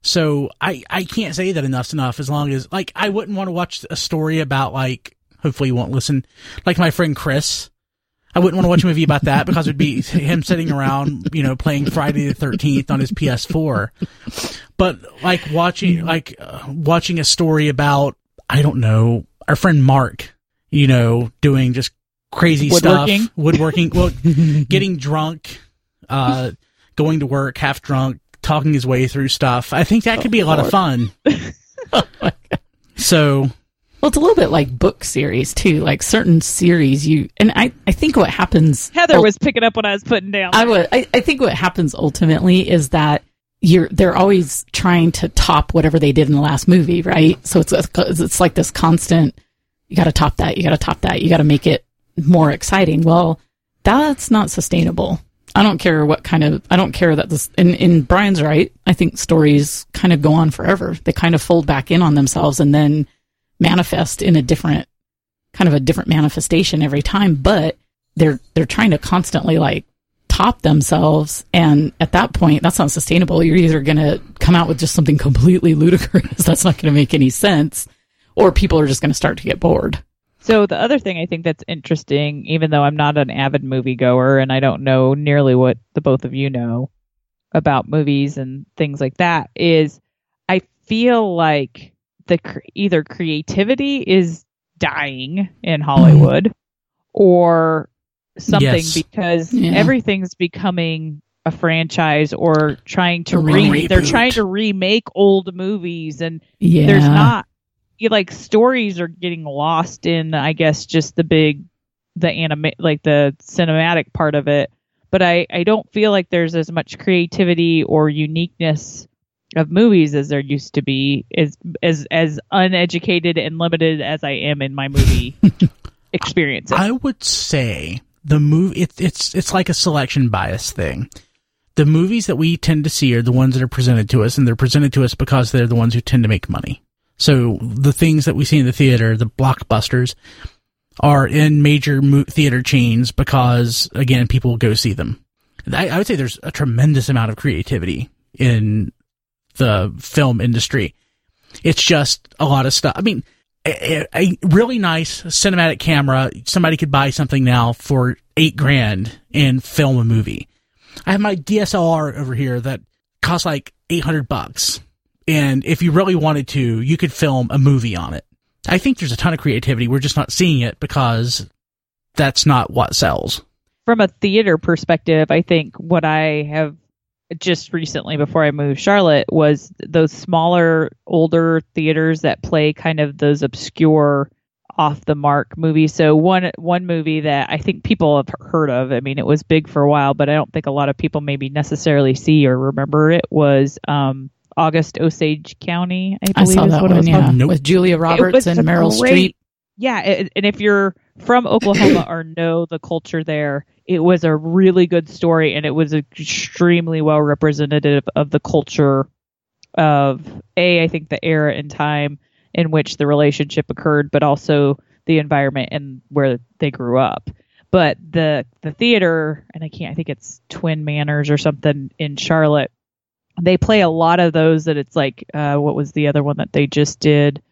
So I I can't say that enough's enough as long as like I wouldn't want to watch a story about like hopefully you won't listen like my friend Chris. I wouldn't want to watch a movie about that because it'd be him sitting around, you know, playing Friday the 13th on his PS4. But like watching, like uh, watching a story about, I don't know, our friend Mark, you know, doing just crazy Woodworking? stuff, woodworking, well, getting drunk, uh, going to work half drunk, talking his way through stuff. I think that could be a lot of oh, fun. so Well, it's a little bit like book series too. Like certain series, you and I. I think what happens. Heather ul- was picking up what I was putting down. I would. I, I think what happens ultimately is that you're. They're always trying to top whatever they did in the last movie, right? So it's it's like this constant. You got to top that. You got to top that. You got to make it more exciting. Well, that's not sustainable. I don't care what kind of. I don't care that this. And, and Brian's right. I think stories kind of go on forever. They kind of fold back in on themselves and then manifest in a different kind of a different manifestation every time, but they're they're trying to constantly like top themselves and at that point that's not sustainable. You're either going to come out with just something completely ludicrous that's not going to make any sense or people are just going to start to get bored. So the other thing I think that's interesting, even though I'm not an avid moviegoer and I don't know nearly what the both of you know about movies and things like that, is I feel like the either creativity is dying in Hollywood mm. or something yes. because yeah. everything's becoming a franchise or trying to re- they're trying to remake old movies and yeah. there's not like stories are getting lost in I guess just the big the anime like the cinematic part of it. But I, I don't feel like there's as much creativity or uniqueness of movies as there used to be as as as uneducated and limited as I am in my movie experience. I would say the movie it's it's it's like a selection bias thing. The movies that we tend to see are the ones that are presented to us and they're presented to us because they're the ones who tend to make money. So the things that we see in the theater, the blockbusters, are in major theater chains because, again, people go see them. I, I, would say there's a tremendous amount of creativity in the film industry. It's just a lot of stuff. I mean, a, a really nice cinematic camera, somebody could buy something now for eight grand and film a movie. I have my DSLR over here that costs like 800 bucks and if you really wanted to, you could film a movie on it. I think there's a ton of creativity. We're just not seeing it because that's not what sells. From a theater perspective, I think what I have just recently before I moved Charlotte was those smaller, older theaters that play kind of those obscure off the mark movies. So one one movie that I think people have heard of. I mean, it was big for a while, but I don't think a lot of people maybe necessarily see or remember it. Was um, August Osage County. I believe I saw that one, yeah, nope. with Julia Roberts and Meryl great, Streep. Yeah, it, and if you're from Oklahoma or know the culture there, it was a really good story, and it was extremely well representative of the culture of a, I think the era and time in which the relationship occurred, but also the environment and where they grew up. But the the theater, and I can't, I think it's Twin Manors or something in Charlotte they play a lot of those that it's like uh, what was the other one that they just did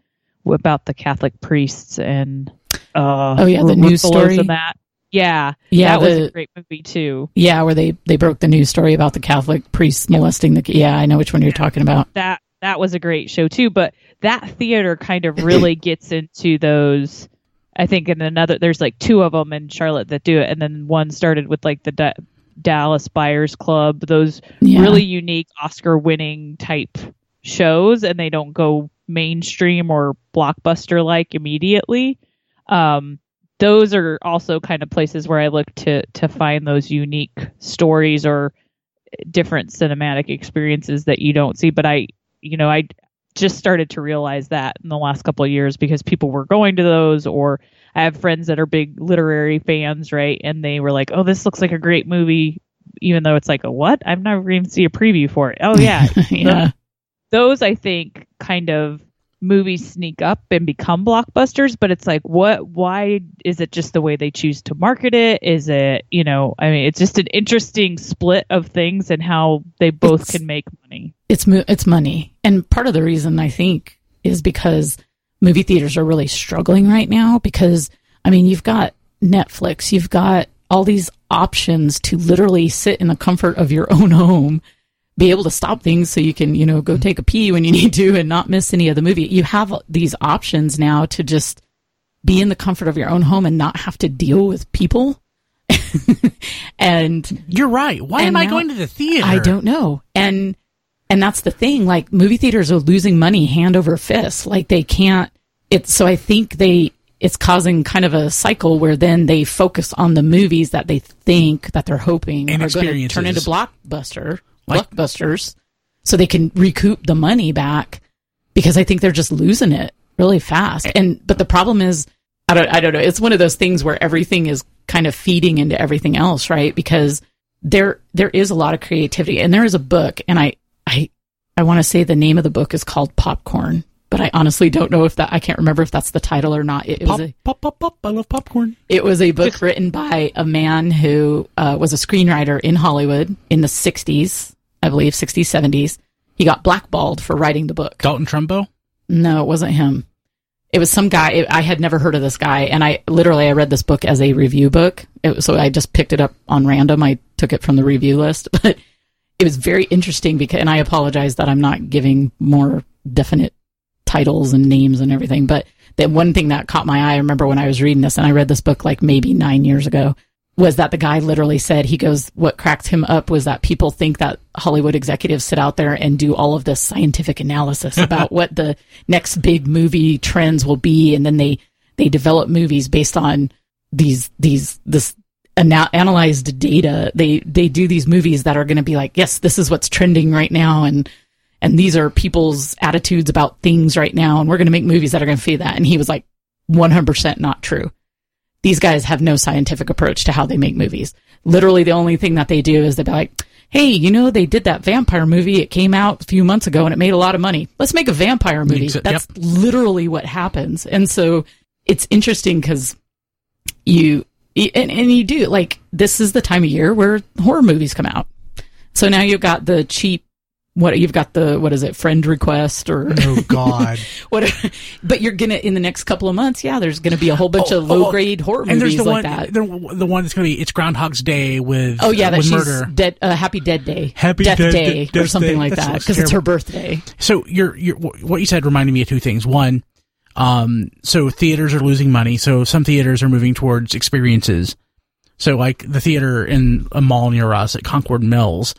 about the Catholic priests and uh, oh yeah the news story and that? Yeah. Yeah that the, was a great movie too. Yeah where they they broke the news story about the Catholic priests molesting the yeah I know which one you're talking about. That that was a great show too but that theater kind of really gets into those I think in another there's like two of them in Charlotte that do it and then one started with like the Dallas Buyers Club, those yeah. really unique Oscar winning type shows, and they don't go mainstream or blockbuster like immediately. Um, those are also kind of places where I look to to find those unique stories or different cinematic experiences that you don't see. But I, you know, I just started to realize that in the last couple of years because people were going to those or I have friends that are big literary fans, right? And they were like, "Oh, this looks like a great movie," even though it's like a what? I've never even seen a preview for it. Oh yeah, yeah. Those I think kind of movies sneak up and become blockbusters, but it's like, what? Why is it just the way they choose to market it? Is it, you know, I mean, it's just an interesting split of things and how they both it's, can make money. It's it's money, and part of the reason I think is because movie theaters are really struggling right now because, I mean, you've got Netflix, you've got all these options to literally sit in the comfort of your own home, be able to stop things so you can, you know, go mm-hmm. take a pee when you need to and not miss any of the movie. You have these options now to just be in the comfort of your own home and not have to deal with people. and you're right. Why am I going to the theater? I don't know. And and that's the thing. Like movie theaters are losing money hand over fist. Like they can't. It's so I think they it's causing kind of a cycle where then they focus on the movies that they think that they're hoping and are going to turn into blockbuster blockbusters, so they can recoup the money back. Because I think they're just losing it really fast. And but the problem is, I don't I don't know. It's one of those things where everything is kind of feeding into everything else, right? Because there there is a lot of creativity, and there is a book, and I I I want to say the name of the book is called Popcorn, but but I honestly don't know if that I can't remember if that's the title or not. It, it Pop, was a, pop, pop, pop. I love popcorn. it was a book written by a man who uh, was a screenwriter in Hollywood in the 60s, I believe, 60s, 70s. He got blackballed for writing the book. Dalton Trumbo. No, it wasn't him. It was some guy. I had never heard of this guy, and I literally I read this book as a review book. It, so I just picked it up on random. I took it from the review list, but it was very interesting because. And I apologize that I'm not giving more definite titles and names and everything. But the one thing that caught my eye, I remember when I was reading this, and I read this book like maybe nine years ago, was that the guy literally said he goes, what cracked him up was that people think that Hollywood executives sit out there and do all of this scientific analysis about what the next big movie trends will be, and then they they develop movies based on these these this ana- analyzed data. They they do these movies that are going to be like, yes, this is what's trending right now, and and these are people's attitudes about things right now, and we're going to make movies that are going to feed that. And he was like, one hundred percent not true these guys have no scientific approach to how they make movies. Literally, the only thing that they do is they're like, hey, you know, they did that vampire movie. It came out a few months ago and it made a lot of money. Let's make a vampire movie. It- That's yep. literally what happens. And so it's interesting because you, and, and you do, like, this is the time of year where horror movies come out. So now you've got the cheap, what you've got the what is it friend request or Oh God. whatever but you're gonna in the next couple of months yeah there's gonna be a whole bunch Oh, of oh, low grade horror and there's movies the like one, that the, the one that's gonna be it's Groundhog's Day with Oh yeah, that with she's murder. dead. Uh, Happy Dead Day, Happy Death Dead- Day, Death or something Day. like That that, because it's her birthday. So you're, you're what you said reminded me of two things. One, um, so theaters are losing money, so some theaters are moving towards experiences. So like the theater in a mall near us at Concord Mills,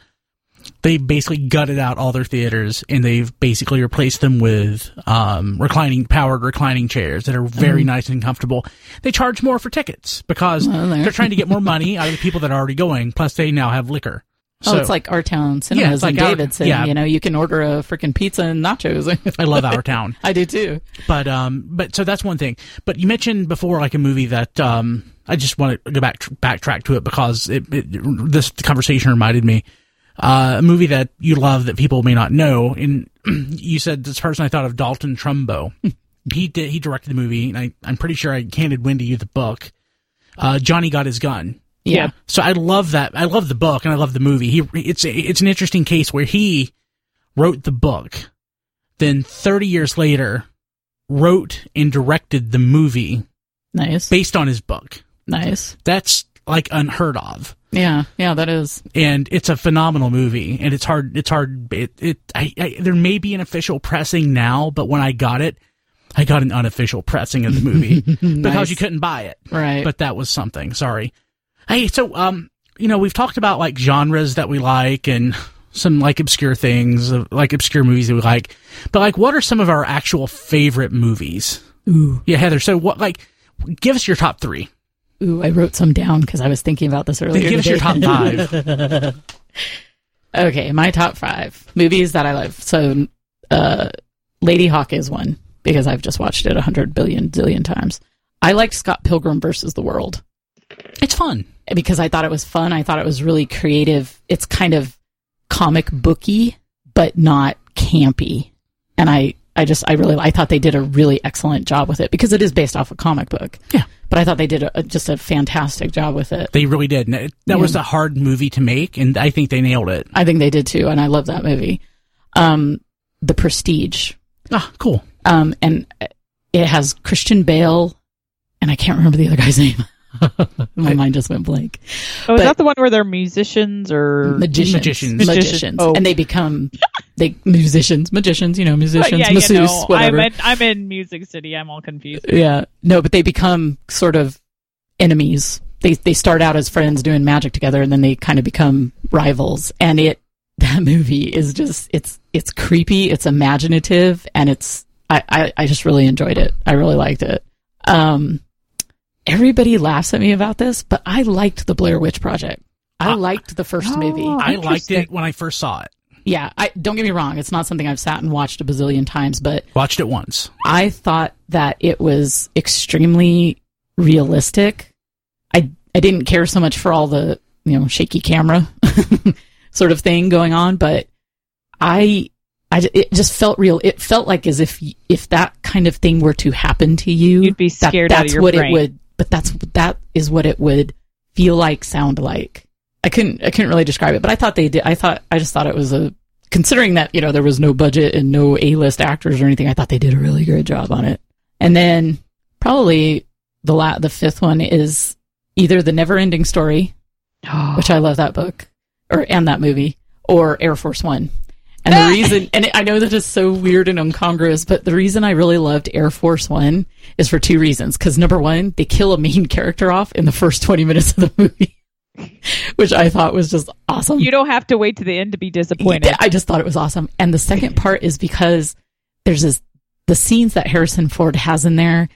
they basically gutted out all their theaters and they've basically replaced them with um, reclining powered reclining chairs that are very nice and comfortable. They charge more for tickets because Well, there. they're trying to get more money out of the people that are already going. Plus, they now have liquor. oh, it's like our town cinemas it's like in our- Davidson. yeah. You know, you can order a freaking pizza and nachos. I love our town. I do too. But um, but so that's one thing. But you mentioned before like a movie that um, I just want to go back backtrack to it because it, it this conversation reminded me uh, a movie that you love that people may not know. And you said this person I thought of Dalton Trumbo. he did he directed the movie, and I I'm pretty sure I handed Wendy you the book. Uh, Johnny got his gun. Yeah. So I love that. I love the book and I love the movie. He it's it's an interesting case where he wrote the book, then 30 years later wrote and directed the movie Nice. based on his book. Nice. That's like unheard of. Yeah. Yeah, that is. And it's a phenomenal movie, and it's hard. It's hard. It, it I, I, there may be an official pressing now, but when I got it, I got an unofficial pressing of the movie because you couldn't buy it. Right. But that was something. Sorry. Hey, so um, you know, we've talked about like genres that we like and some like obscure things, uh, like obscure movies that we like. But like, what are some of our actual favorite movies? Ooh. Yeah, Heather. So what? Like, give us your top three. Ooh, I wrote some down because I was thinking about this earlier. Give us your top five. Okay, my top five movies that I love. So, uh, Ladyhawke is one because I've just watched it a hundred billion zillion times. I liked Scott Pilgrim versus the World it's fun. because I thought it was fun. I thought it was really creative. It's kind of comic booky, but not campy. And I, I just, I really, I thought they did a really excellent job with it because it is based off a comic book. Yeah. But I thought they did a, just a fantastic job with it. They really did. And that was a hard movie to make, and I think they nailed it. I think they did too, and I love that movie. Um, The Prestige, Ah, cool. um, and it has Christian Bale, and I can't remember the other guy's name. My mind just went blank. Oh, is that the one where they're musicians or Magicians, Magicians. magicians, Magicians. Oh. and they become they musicians, magicians. You know, Oh, musicians, yeah, masseuse, you know, whatever. I'm in, I'm in Music City. I'm all confused. Yeah, no, but they become sort of enemies. They they start out as friends doing magic together, and then they kind of become rivals. And it that movie is just it's it's creepy, it's imaginative, and it's I I, I just really enjoyed it. I really liked it. Um, everybody laughs at me about this, but I liked the Blair Witch Project. I Ah. liked the first Oh. movie. I liked it when I first saw it. Yeah, I don't get me wrong; it's not something I've sat and watched a bazillion times, but Watched it once. I thought that it was extremely realistic. I I didn't care so much for all the you know shaky camera sort of thing going on, but I I it just felt real. It felt like as if if that kind of thing were to happen to you, You'd be that- scared out of that's your what brain. it would. But that's that is what it would feel like, sound like. I couldn't I couldn't really describe it, but I thought they did. I thought I just thought it was a considering that you know there was no budget and no A list actors or anything. I thought they did a really good job on it. And then probably the la- the fifth one is either the Never Ending Story, which I love that book, or and that movie, or Air Force One. And the reason, and I know that is so weird and incongruous, but the reason I really loved Air Force One is for two reasons. Because number one, they kill a main character off in the first twenty minutes of the movie, which I thought was just awesome. you don't have to wait to the end to be disappointed. I just thought it was awesome. And the second part is because there's this the scenes that Harrison Ford has in there,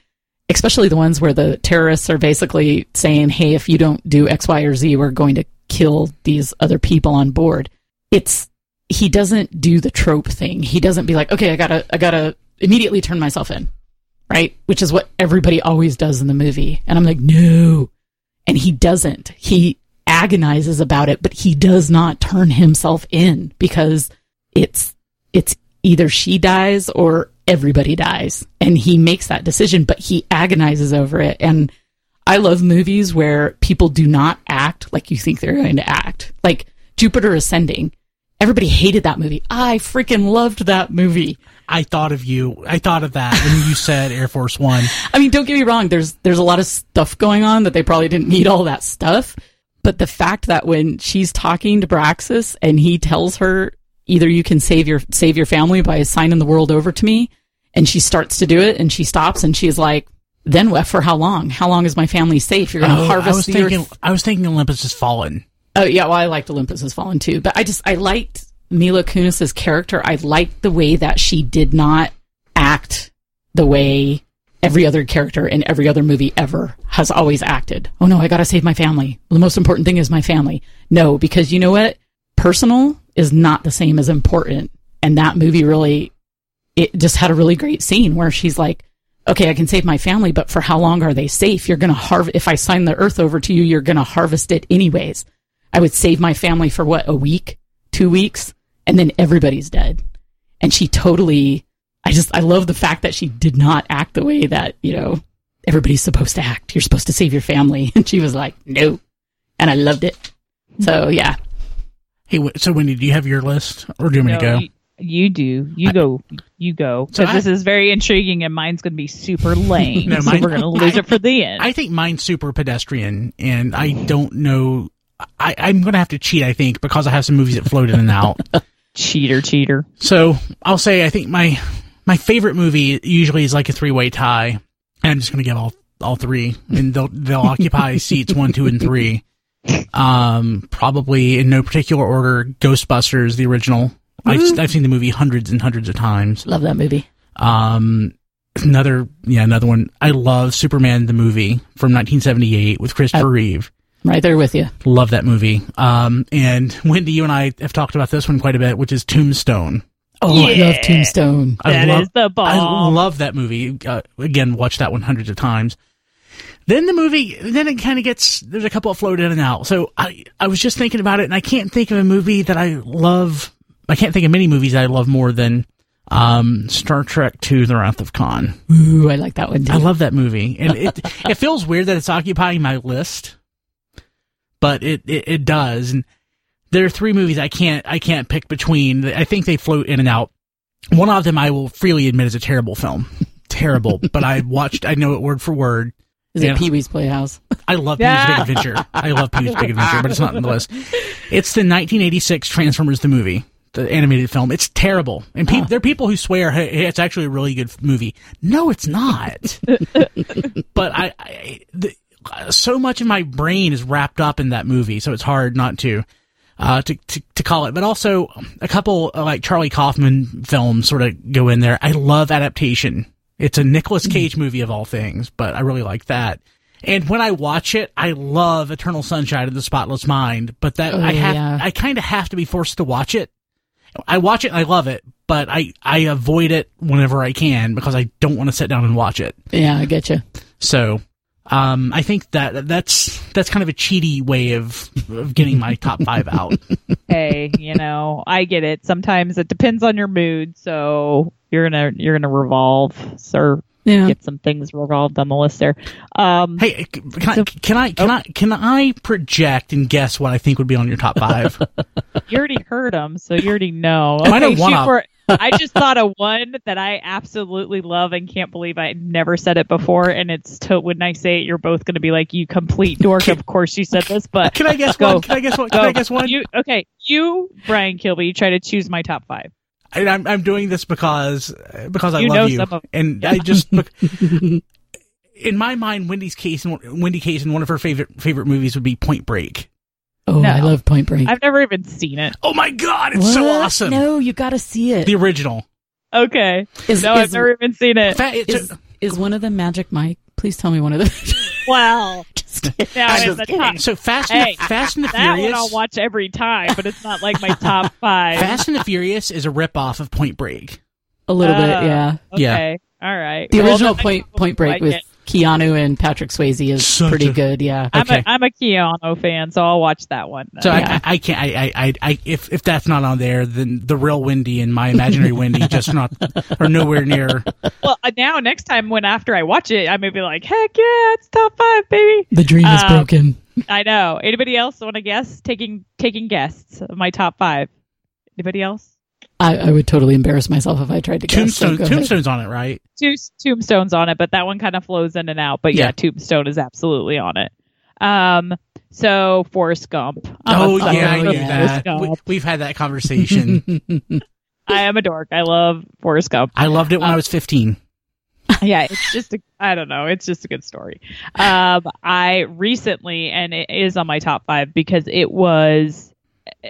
especially the ones where the terrorists are basically saying, "Hey, if you don't do X, Y, or Z, we're going to kill these other people on board." It's he doesn't do the trope thing. He doesn't be like, "Okay, I gotta, I gotta immediately turn myself in," right? Which is what everybody always does in the movie. And I'm like, no, and he doesn't. He agonizes about it, but he does not turn himself in because it's it's either she dies or everybody dies, and he makes that decision. But he agonizes over it, and I love movies where people do not act like you think they're going to act, like Jupiter Ascending. Everybody hated that movie. I freaking loved that movie. I thought of you. I thought of that when you said Air Force One. I mean, don't get me wrong. There's there's a lot of stuff going on that they probably didn't need all that stuff. But the fact that when she's talking to Braxis and he tells her either you can save your save your family by signing the world over to me, and she starts to do it, and she stops, and she's like, "Then what? For how long? How long is my family safe? You're going to Oh, harvest I was the thinking. earth." I was thinking Olympus has fallen. Oh yeah, well I liked Olympus Has Fallen too, but I just I liked Mila Kunis's character. I liked the way that she did not act the way every other character in every other movie ever has always acted. Oh no, I gotta save my family. The most important thing is my family. No, because you know what? Personal is not the same as important. And that movie really, it just had a really great scene where she's like, okay, I can save my family, but for how long are they safe? You're gonna harvest, if I sign the earth over to you, you're gonna harvest it anyways. I would save my family for what, a week, two weeks, and then everybody's dead. And she totally, I just, I love the fact that she did not act the way that, you know, everybody's supposed to act. You're supposed to save your family. And she was like, no. And I loved it. So yeah. Hey, so Wendy, do you have your list, or do you want me No, to go? You, you do. You go. You go. So Because I- this is very intriguing, and mine's going to be super lame. No, so we're going to lose I- it for the end. I think mine's super pedestrian, and I don't know. I, I'm going to have to cheat, I think, because I have some movies that float in and out. cheater, cheater. So I'll say I think my my favorite movie usually is like a three way tie. And I'm just going to give all all three, and they'll they'll occupy seats one, two, and three. Um, probably in no particular order. Ghostbusters, the original. I've, I've seen the movie hundreds and hundreds of times. Love that movie. Um, another yeah, another one. I love Superman the movie from 1978 with Christopher Reeve. Right there with you. Love that movie. Um, and Wendy, you and I have talked about this one quite a bit, which is Tombstone. Oh, I love Tombstone. I That love, is the bomb. I love that movie. Uh, again, watched that one hundreds of times. Then the movie, then it kind of gets, there's a couple of float in and out. So I, I was just thinking about it and I can't think of a movie that I love. I can't think of many movies I love more than, um, Star Trek II, The Wrath of Khan. Ooh, I like that one too. I love that movie. And it, it feels weird that it's occupying my list, but it, it, it does. And there are three movies I can't, I can't pick between. I think they float in and out. One of them I will freely admit is a terrible film. terrible, but I watched, I know it word for word. Is it Pee Wee's Playhouse? I love Yeah. Pee Wee's Big Adventure. I love Pee Wee's Big Adventure, but it's not on the list. It's the 1986 Transformers the movie, the animated film. It's terrible, and pe- there are people who swear hey, hey, it's actually a really good movie. No, it's not. but I, I the, so much of my brain is wrapped up in that movie, so it's hard not to. Uh, to, to, to call it, but also a couple uh, like Charlie Kaufman films sort of go in there. I love adaptation. It's a Nicolas Cage movie of all things, but I really like that. And when I watch it, I love Eternal Sunshine of the Spotless Mind, but that Oh, I have, yeah. I kind of have to be forced to watch it. I watch it and I love it, but I, I avoid it whenever I can because I don't want to sit down and watch it. Yeah, I get you. So Um, I think that that's that's kind of a cheaty way of, of getting my top five out. hey, you know, I get it. Sometimes it depends on your mood, so you're gonna you're gonna revolve, sir. Yeah. Get some things revolved on the list there. Um, Hey, can I can I can I can I project and guess what I think would be on your top five? you already heard them, so you already know. I know Okay, one shoot of- for it. I just thought of one that I absolutely love and can't believe I never said it before. And it's to, when I say it, you're both going to be like, "You complete dork." Of course, you said this, but Can I guess Go. one? Can I guess one? Can go. I guess one? You okay? You, Brian Kilby, you try to choose my top five. And I'm I'm doing this because because I You love you, and I just. In my mind, Wendy's case and Wendy Case and one of her favorite favorite movies would be Point Break. Oh, No. I love Point Break. I've never even seen it. Oh my god, it's so awesome! No, you got to see it. The original. Okay, Is, no, is, I've never even seen it. Fa- it's is, is one of them Magic Mike? Please tell me one of them. Well, Just now I'm just the top. so Fast Hey, and Fast and the That Furious. one I'll watch every time, but it's not like my top five. Fast and the Furious is a ripoff of Point Break. A little bit, Uh, yeah. Yeah. Okay, all right. The Well, original then Point Point Break like with it. Keanu and Patrick Swayze is Such pretty a- good. Yeah. I'm Okay. a I'm a Keanu fan, so I'll watch that one. So Yeah. I, I, I can't. I, I, I, I, if if that's not on there, then the real Wendy and my imaginary Wendy just not are nowhere near. well, uh, now next time when after I watch it, I may be like, heck yeah, it's top five, baby. The dream is Um, broken. I know. Anybody else want to guess? Taking taking guests of my top five. Anybody else? I, I would totally embarrass myself if I tried to guess. so Tombstone, ahead. Tombstone's on it, right? Two tombstones on it, but that one kind of flows in and out. But yeah, Yeah. tombstone is absolutely on it. Um, so Forrest Gump. I'm oh yeah, for knew yeah. Gump. We, we've had that conversation. I am a dork. I love Forrest Gump. I loved it when I was fifteen. yeah, it's just a I don't know, it's just a good story. Um I recently and it is on my top 5 because it was uh,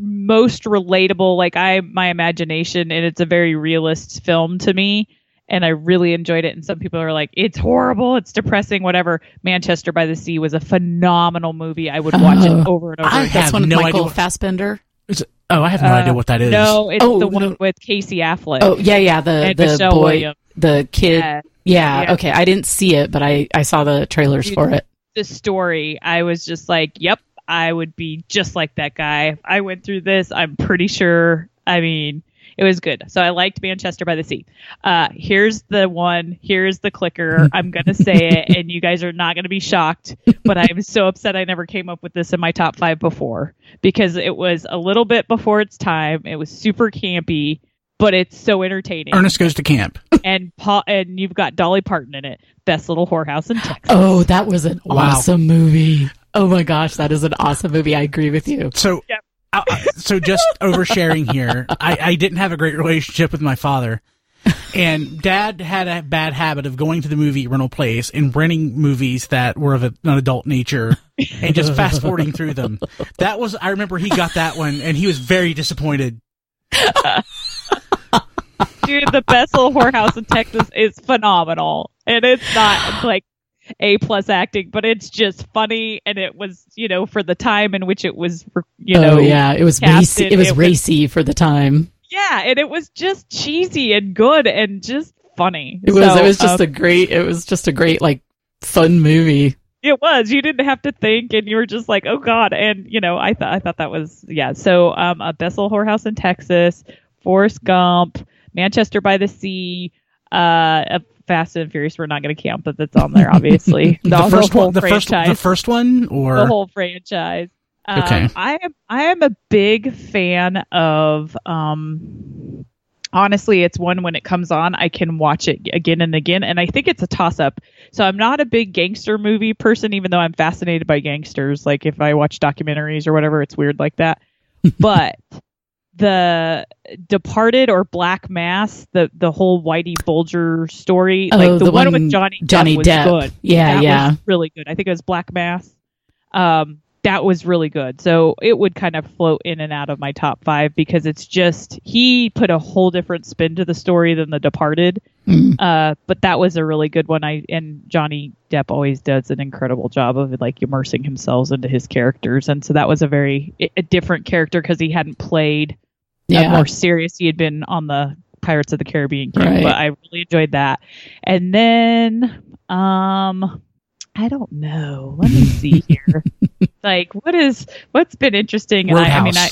most relatable like I my imagination and it's a very realist film to me and I really enjoyed it and some people are like it's horrible, it's depressing whatever. Manchester by the Sea was a phenomenal movie. I would watch Oh. it over and over I again. have That's one of no Michael idea what- Fassbender. Is it- oh, I have no Uh, idea what that is. No, it's Oh, the one no. with Casey Affleck. Oh yeah, yeah. The and the Michelle boy, Williams. the kid. Yeah. Yeah, Yeah. Okay. I didn't see it, but I I saw the trailers Dude. for it. the story, I was just like, yep, I would be just like that guy. I went through this. I'm pretty sure. I mean, it was good. So I liked Manchester by the Sea. Uh, here's the one. Here's the clicker. I'm going to say it, and you guys are not going to be shocked, but I'm so upset I never came up with this in my top five before because it was a little bit before its time. It was super campy. But it's so entertaining, Ernest goes to camp. and Paul, and you've got Dolly Parton in it. Best little whorehouse in Texas. Oh, that was an Wow. awesome movie. Oh my gosh, that is an awesome movie. I agree with you. So, Yep. uh, uh, so just oversharing here. I, I didn't have a great relationship with my father, and Dad had a bad habit of going to the movie rental place and renting movies that were of a, an adult nature and just fast forwarding through them. That was I remember he got that one and he was very disappointed. dude, the best little whorehouse in Texas is phenomenal, and it's not like a plus acting, but it's just funny, and it was you know for the time in which it was you know oh yeah, it was casted, racy. It was it was- racy for the time. yeah, and it was just cheesy and good and just funny. It was. So, it was just um, a great. It was just a great like fun movie. It was. You didn't have to think, and you were just like, "Oh God!" And you know, I thought I thought that was yeah. So, um, a little whorehouse in Texas, Forrest Gump, Manchester by the Sea, uh, a Fast and Furious. We're not going to count but that's on there, obviously. The, whole first one, the first, the first one, or the whole franchise. Um, Okay. I am I am a big fan of um honestly it's one when it comes on I can watch it again and again and I think it's a toss up. So I'm not a big gangster movie person even though I'm fascinated by gangsters like if I watch documentaries or whatever it's weird like that. but the Departed or Black Mass, the the whole Whitey Bulger story, Oh, like the, the one, one- with Johnny Johnny Depp was Depp. good Yeah, that yeah. was really good. I think it was Black Mass. Um, that was really good. So it would kind of float in and out of my top five because it's just he put a whole different spin to the story than The Departed. Mm. Uh, but that was a really good one. I and Johnny Depp always does an incredible job of like immersing himself into his characters, and so that was a very a different character because he hadn't played Yeah. more serious. He had been on the Pirates of the Caribbean, camp, Right. but I really enjoyed that. And then Um, I don't know. Let me see here. like, what is what's been interesting? And I, I mean, I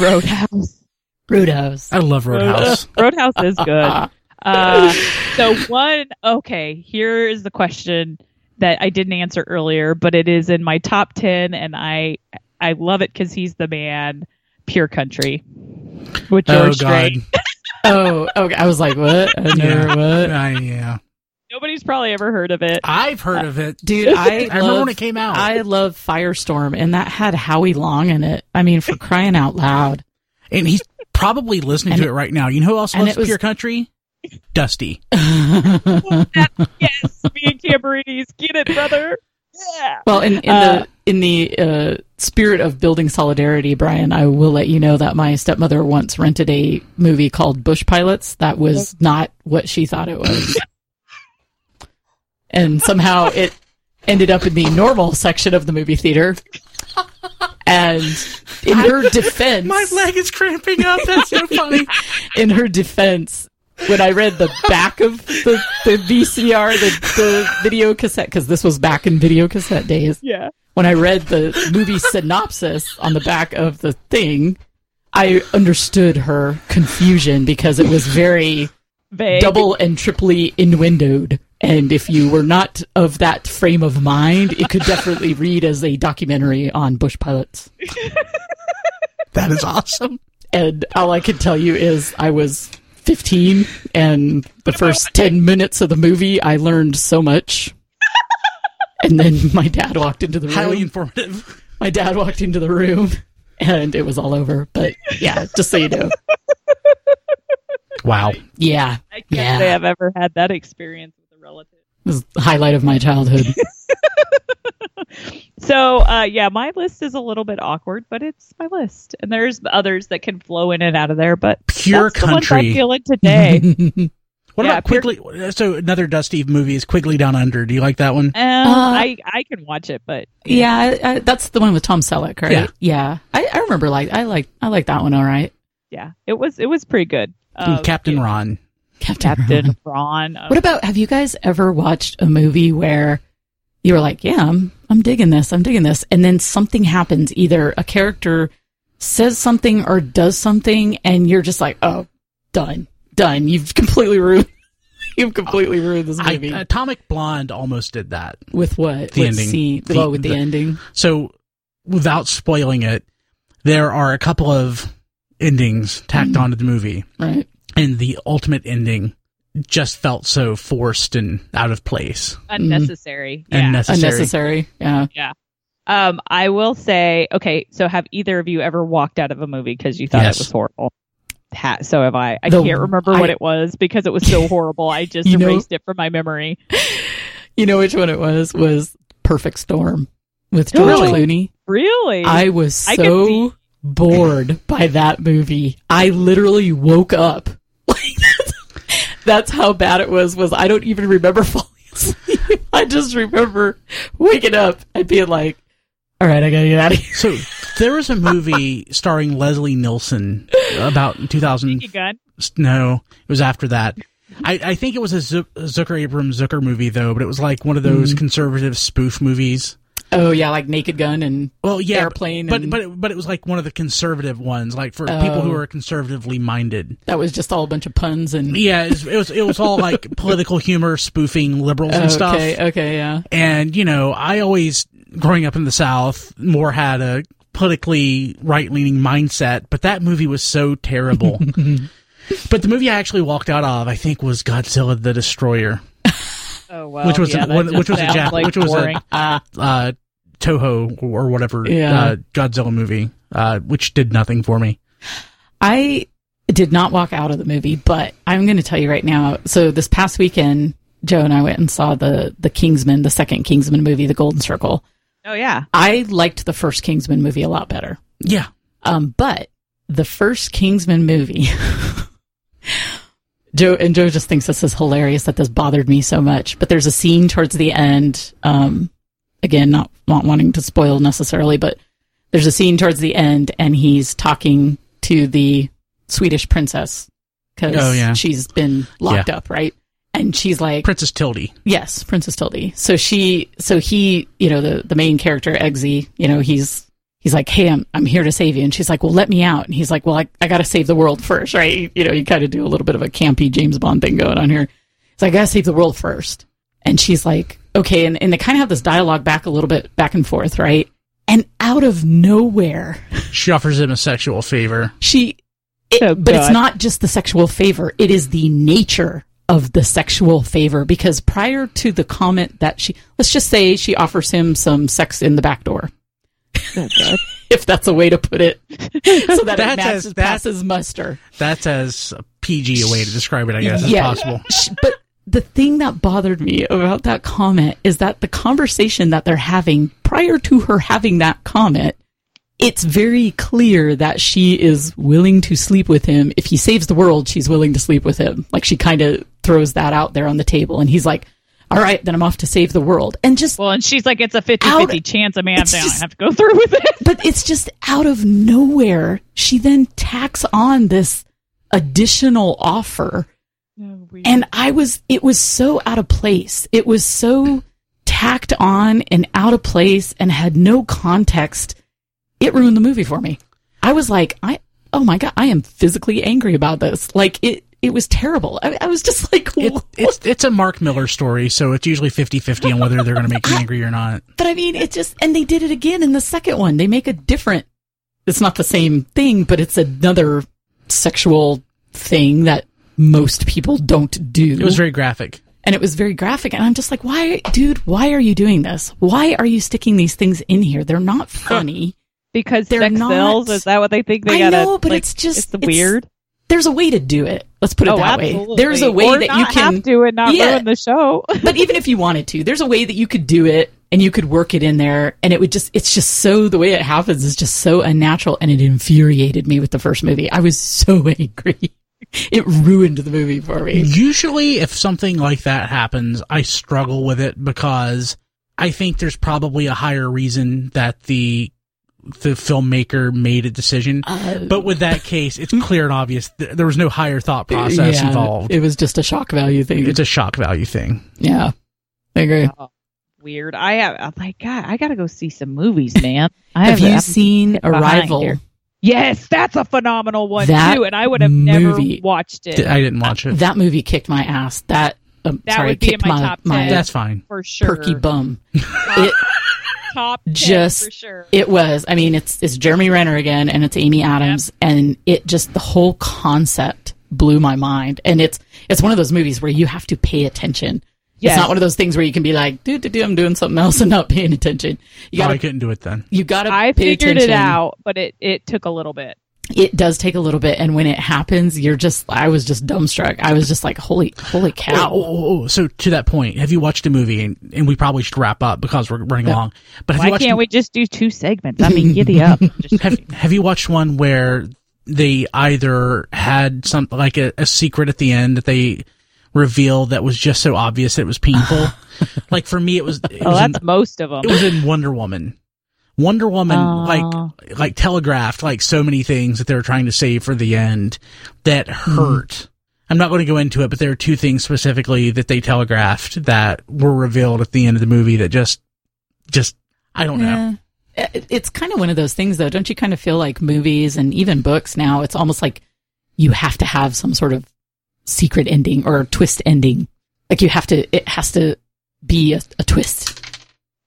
Roadhouse. Roadhouse. Roadhouse. I love Roadhouse. Roadhouse is good. Uh, so one, okay, here is the question that I didn't answer earlier, but it is in my top ten, and I I love it because he's the man. Pure Country with oh George God. Strait. oh, okay. I was like, what? I never, what? I- yeah. Nobody's probably ever heard of it. I've heard uh, of it. Dude, I, I remember when it came out. I love Firestorm, and that had Howie Long in it. I mean, for crying out loud. and he's probably listening And to it right now. You know who else and loves it was- Pure Country? Dusty. yes, me and Camberides, get it, brother. Yeah. Well, in, in Uh, the in the uh, spirit of building solidarity, Brian, I will let you know that my stepmother once rented a movie called Bush Pilots. That was not what she thought it was, and somehow it ended up in the normal section of the movie theater. And in her defense, My leg is cramping up. That's so funny. in her defense, when I read the back of the, the VCR, the, the video cassette, because this was back in video cassette days, Yeah. when I read the movie synopsis on the back of the thing, I understood her confusion because it was very Vague. double and triply innuendoed. And if you were not of that frame of mind, it could definitely read as a documentary on bush pilots. That is awesome. And all I can tell you is I was 15, and the first 10 minutes of the movie, I learned so much. And then my dad walked into the room. Highly informative. my dad walked into the room, and it was all over. But yeah, just so you know. Wow. Yeah, I can't Yeah. say I've ever had that experience with a relative. it was the highlight of my childhood. So, uh, yeah, my list is a little bit awkward, but it's my list, and there's others that can flow in and out of there. But Pure that's the ones country. I'm feeling today. What Yeah, about Pure- Quigley? So another Dusty movie is Quigley Down Under. Do you like that one? Um, I I can watch it, but yeah, I, I, that's the one with Tom Selleck, right? Yeah. I, I remember like I like I like that one. All right, yeah, it was it was pretty good. And Uh, Captain yeah, Ron. Captain. Captain Ron. uh, What about have you guys ever watched a movie where you were like, "Yeah, I'm I'm digging this. I'm digging this," and then something happens, either a character says something or does something, and you're just like, "Oh, done, done. You've completely ruined." You've completely ruined this I, movie Atomic Blonde almost did that. with what? the What ending. scene? The- oh, with the, the- ending. So, without spoiling it, there are a couple of endings tacked Mm. onto the movie, Right. and the ultimate ending just felt so forced and out of place. unnecessary. And Yeah. necessary. Unnecessary. Yeah. Yeah. Um, I will say, okay, so have either of you ever walked out of a movie because you thought Yes. it was horrible? Ha- so have I. I The- can't remember what it was because it was so horrible. I just You know- erased it from my memory. You know which one it was? Was Perfect Storm with George Really? Clooney. Really? I was I so see- bored by that movie. I literally woke up. Like that's, that's how bad it was. Was I don't even remember falling asleep. I just remember waking up and being like, "All right, I gotta get out of here." So, there was a movie starring Leslie Nielsen about 2000. you gun. No, it was after that. I, I think it was a Zu- Zucker Abrams Zucker movie though, but it was like one of those Mm. conservative spoof movies. Oh yeah, like Naked Gun and Well, yeah, Airplane but and- but it, but it was like one of the conservative ones, like for people who Oh. are conservatively minded. that was just all a bunch of puns and Yeah, it was it was, it was all like political humor, spoofing liberals and stuff. Okay, okay, yeah. And you know, I always growing up in the South more had a politically right leaning mindset, but that movie was so terrible. but the movie I actually walked out of, I think, was Godzilla the Destroyer. Oh well, which was yeah, a, one- which was a Jap- like which was boring. a uh, Toho or whatever Yeah. uh, Godzilla movie, uh, which did nothing for me. I did not walk out of the movie, but I'm going to tell you right now. So this past weekend, Joe and I went and saw the the Kingsman, the second Kingsman movie, The Golden Circle. oh yeah, I liked the first Kingsman movie a lot better. Yeah, Um, but the first Kingsman movie, Joe and Joe just thinks this is hilarious that this bothered me so much. But there's a scene towards the end. Um, again, not not wanting to spoil necessarily, but there's a scene towards the end, and he's talking to the Swedish princess because Oh, yeah. she's been locked up, right? and she's like, Princess Tilde. Yes, Princess Tilde. So she, so he, you know, the the main character Eggsy, you know, he's he's like, hey, I'm I'm here to save you, and she's like, well, let me out, and he's like, well, I I got to save the world first, right? You know, you kind of do a little bit of a campy James Bond thing going on here. It's like I got to save the world first, and she's like, okay, and and they kind of have this dialogue back a little bit back and forth, right? And out of nowhere, She offers him a sexual favor. she, it, Oh, but it's not just the sexual favor; it is the nature of the sexual favor. Because prior to the comment that she, let's just say she offers him some sex in the back door, God. if that's a way to put it, so that it matches, as- that- passes muster. That's as PG a way to describe it, I guess, Yeah. as possible. But the thing that bothered me about that comment is that the conversation that they're having prior to her having that comment, it's very clear that she is willing to sleep with him. If he saves the world, she's willing to sleep with him. Like she kind of throws that out there on the table. And he's like, all right, then I'm off to save the world. And just, Well, and she's like, it's a 50 Out- 50 chance a man It's down. just- have to go through with it. but it's just out of nowhere. She then tacks on this additional offer oh, and I was, it was so out of place. It was so tacked on and out of place and had no context. It ruined the movie for me. I was like, I, oh my God, I am physically angry about this. Like it, it was terrible. I, I was just like, It, it's it's a Mark Millar story, so it's usually 50-50 on whether they're going to make you angry or not. but I mean, it just, and they did it again in the second one. They make a different, it's not the same thing, but it's another sexual thing that most people don't do. It was very graphic. and it was very graphic and i'm just like why dude why are you doing this why are you sticking these things in here they're not funny Because They're sex not- sells? Is that what they think they I gotta? know, but like, it's just- it's it's- weird. There's a way to do it let's put it oh, that absolutely. way there's a way Or that not you can have to and not Yeah. ruin the show. but even if you wanted to there's a way that you could do it and you could work it in there and it would just it's just so the way it happens is just so unnatural and it infuriated me with the first movie i was so angry it ruined the movie for me Usually, if something like that happens, I struggle with it because I think there's probably a higher reason that the the filmmaker made a decision. Uh, But with that case, it's clear and obvious th- there was no higher thought process yeah, involved. it was just a shock value thing it's a shock value thing. yeah i agree Weird. I have. I'm like, God, I gotta go see some movies, man. I have you I'm seen arrival here. Yes, that's a phenomenal one That too, and I would have movie- never watched it I didn't watch it. That movie kicked my ass. That, um, That sorry, would be in my my, top my 10. That's fine. for sure. perky bum. it Top 10 Just- for sure. it was. I mean, it's it's Jeremy Renner again, and it's Amy Adams, and it just the whole concept blew my mind. And it's it's one of those movies where you have to pay attention. Yes. It's not one of those things where you can be like, "Do do do," I'm doing something else and not paying attention. You Oh, I couldn't do it then. you gotta. I pay figured attention. it out, but it it took a little bit. It does take a little bit, and when it happens, you're just. I was just dumbstruck. I was just like, "Holy, holy oh, oh, cow!" Oh, oh, oh, so to that point, have you watched a movie? And, and we probably should wrap up because we're running Yeah. long. But have Why you watched? can't we just do two segments? I mean, giddy up. Just have, have you watched one where they either had some like a, a secret at the end that they revealed that was just so obvious it was painful? like for me, it was. It oh, was in, that's most of them. it was in Wonder Woman. Wonder Woman, Oh. like like telegraphed like so many things that they were trying to save for the end that hurt. Mm-hmm. I'm not going to go into it, but there are two things specifically that they telegraphed that were revealed at the end of the movie that just, just I don't know. Yeah. It- It's kind of one of those things, though. Don't you kind of feel like movies and even books now? It's almost like you have to have some sort of secret ending or twist ending. Like you have to, it has to be a, a twist.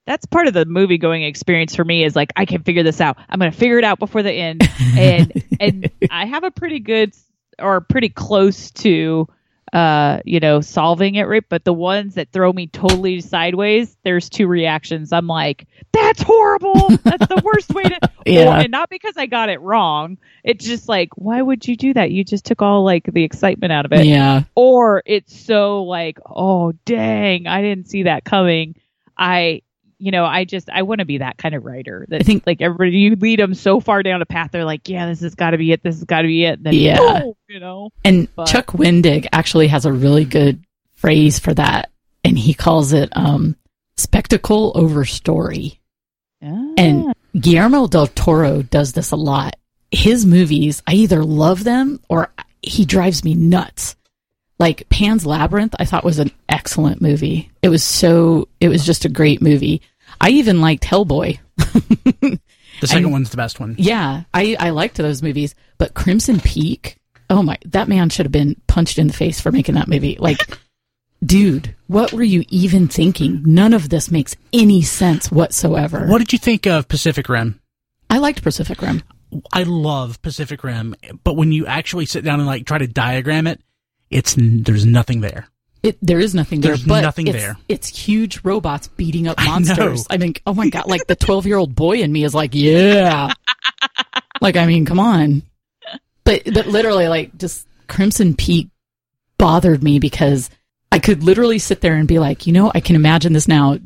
That's part of the movie going experience for me is like I can figure this out. I'm going to figure it out before the end, and and I have a pretty good or pretty close to uh you know solving it right? But the ones that throw me totally sideways there's two reactions. I'm like that's horrible. That's the worst way to Yeah. or, and not because i got it wrong. It's just like why would you do that? You just took all like the excitement out of it. Yeah. or it's so like oh dang i didn't see that coming. I you know i just i want to be that kind of writer that I think- like everybody you lead them so far down a path they're like yeah this has got to be it this has got to be it then Yeah. you know And But- Chuck Wendig actually has a really good phrase for that. And he calls it, um, spectacle over story. Ah. And Guillermo del Toro does this a lot. His movies, I either love them or he drives me nuts. like Pan's Labyrinth, I thought was an excellent movie. It was so, it was just a great movie. I even liked Hellboy. The second one's the best one. Yeah, I, I liked those movies, but Crimson Peak, oh my, that man should have been punched in the face for making that movie. Like, dude, what were you even thinking? None of this makes any sense whatsoever. What did you think of Pacific Rim? I liked Pacific Rim. I love Pacific Rim, but when you actually sit down and like try to diagram it, it's there's nothing there. It, there is nothing there, There's but nothing it's, there. it's huge robots beating up monsters. know. I, mean, oh my god, like the twelve year old boy in me is like, yeah. like, I mean, come on. But but literally, like, just Crimson Peak bothered me because I could literally sit there and be like, you know, I can imagine this now.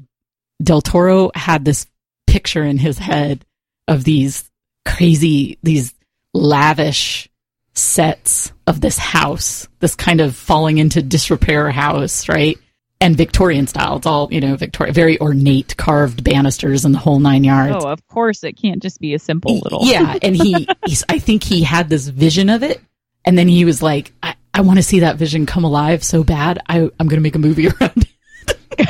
Del Toro had this picture in his head of these crazy, these lavish sets of this house, this kind of falling into disrepair house, right? And Victorian style. It's all, you know, Victorian, very ornate carved banisters and the whole nine yards. Oh, of course, it can't just be a simple little. Yeah, and he, he's, I think he had this vision of it, and then he was like, I, I want to see that vision come alive so bad. I, I'm going to make a movie around it.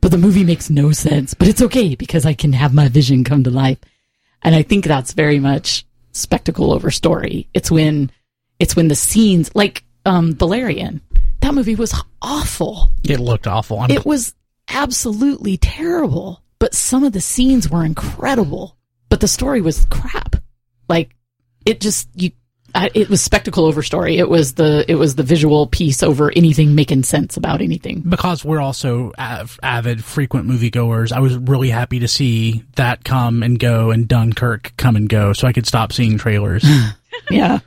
but the movie makes no sense, but it's okay because I can have my vision come to life. And I think that's very much spectacle over story. It's when, it's when the scenes, like, um, Valerian, that movie was awful. It looked awful. I'm, It was absolutely terrible, but some of the scenes were incredible. But the story was crap. Like it just you, I, it was spectacle over story. It was the it was the visual piece over anything making sense about anything. because we're also av- avid, frequent moviegoers. I was really happy to see that come and go and Dunkirk come and go, so I could stop seeing trailers. yeah,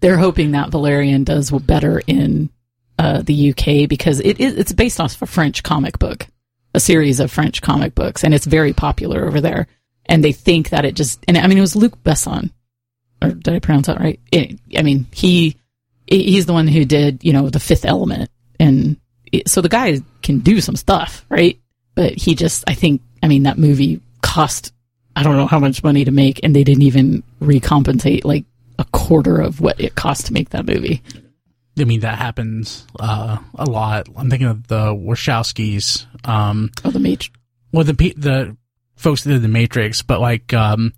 they're hoping that Valerian does better in uh, the UK because it is it's based off a French comic book, a series of French comic books, and it's very popular over there. And they think that it just and I mean it was Luc Besson, or did I pronounce that right? It- I mean he he's the one who did you know the Fifth Element, and it, so the guy can do some stuff, right? But he just I think I mean that movie cost I don't know how much money to make, and they didn't even recompensate like a quarter of what it cost to make that movie. I mean, that happens uh, a lot. I'm thinking of the Wachowskis. Um, Oh, the Mage. well, the the folks that did the Matrix, but like um,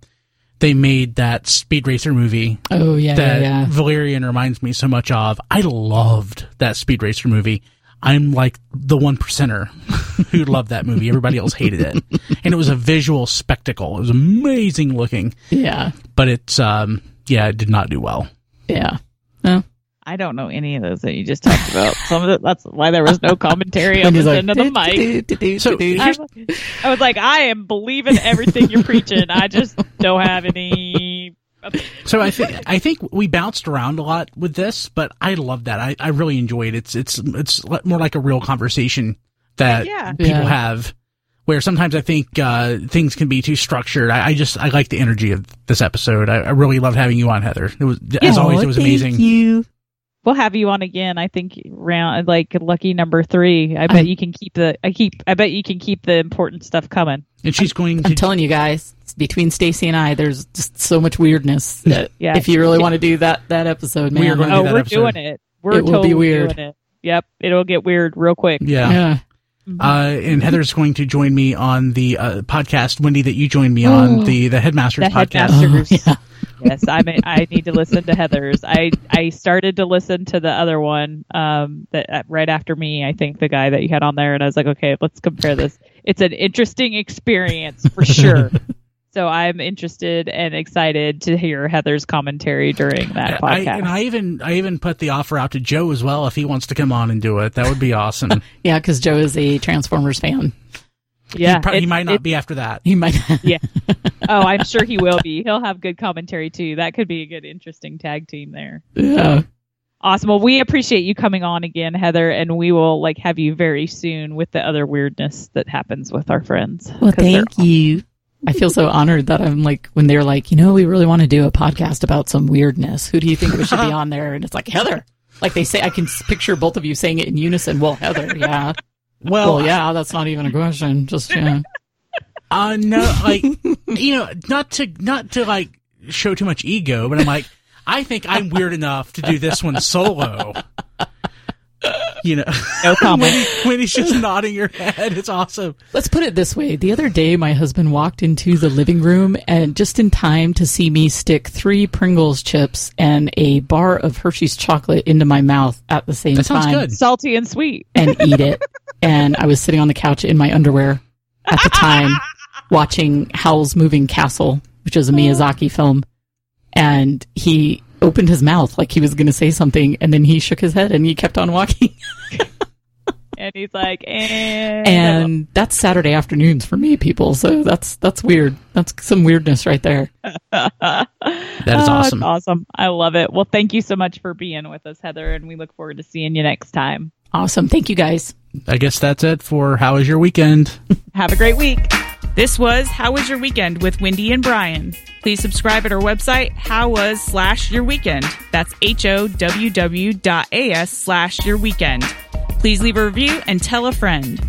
they made that Speed Racer movie Oh yeah, that yeah, yeah. Valerian reminds me so much of. I loved that Speed Racer movie. I'm like the one percenter who loved that movie. Everybody else hated it, and it was a visual spectacle. It was amazing looking, Yeah, but it's um, yeah, it did not do well. yeah. Oh. I don't know any of those that you just talked about. Some of it, that's why there was no commentary on And he's this like, end of the mic. So I, I was like, I am believing everything you're preaching. I just don't have any. So I think I think we bounced around a lot with this, but I love that. I, I really enjoy it. It's it's it's more like a real conversation that Yeah. people Yeah. have. Where sometimes I think uh, things can be too structured. I, I just I like the energy of this episode. I, I really loved having you on, Heather. It was as always. It was amazing. You. We'll have you on again. I think round like lucky number three. I bet I'm- you can keep the. I keep. I bet you can keep the important stuff coming. And she's going I'm to telling you guys, between Stacy and I, there's just so much weirdness that Yeah. if you really want to do that that episode, man, We are gonna do Oh, that we're episode. doing it. We're It will be totally weird. doing it. Yep, it'll get weird real quick. yeah. yeah. Uh, and Heather's going to join me on the uh, podcast, Wendy, that you joined me on Oh. the the Headmasters The podcast. Headmasters. Oh, yeah. Yes, I mean, I need to listen to Heather's. I I started to listen to the other one um that uh, right after me. I think the guy that you had on there, and I was like, okay, let's compare this. It's an interesting experience for sure. so I'm interested and excited to hear Heather's commentary during that I, podcast. and I even I even put the offer out to Joe as well if he wants to come on and do it. That would be awesome. Yeah, because Joe is a Transformers fan. Yeah, he, pro- he might not it- be after that. He might. Yeah. oh, I'm sure he will be. He'll have good commentary too. That could be a good, interesting tag team there. yeah. Awesome. Well, we appreciate you coming on again, Heather, and we will like have you very soon with the other weirdness that happens with our friends. Well, 'Cause they're thank you. I feel so honored that I'm like when they're like, you know, we really want to do a podcast about some weirdness. Who do you think we should be on there? And it's like Heather. Like they say, I can picture both of you saying it in unison. Well, Heather, yeah. Well, Well, yeah, that's not even a question. Just yeah. uh, no, like you know, not to not to like show too much ego, but I'm like, I think I'm weird enough to do this one solo. You know, No comment. when, he- when he's just nodding your head, it's awesome. Let's put it this way. The other day, my husband walked into the living room and just in time to see me stick three Pringles chips and a bar of Hershey's chocolate into my mouth at the same That sounds time good. Salty and sweet. and eat it. and I was sitting on the couch in my underwear at the time watching Howl's Moving Castle, which is a Miyazaki film. And he opened his mouth like he was going to say something and then he shook his head and he kept on walking. And he's like, and, and that's Saturday afternoons for me, people. So that's that's weird. That's some weirdness right there. That is Oh, awesome. awesome. I love it. Well, thank you so much for being with us, Heather, and we look forward to seeing you next time. Awesome. Thank you guys. I guess that's it for How Was Your Weekend? Have a great week. This was How Was Your Weekend with Wendy and Brian. Please subscribe at our website, how was slash your weekend. That's H O W W dot A S slash your weekend. Please leave a review and tell a friend.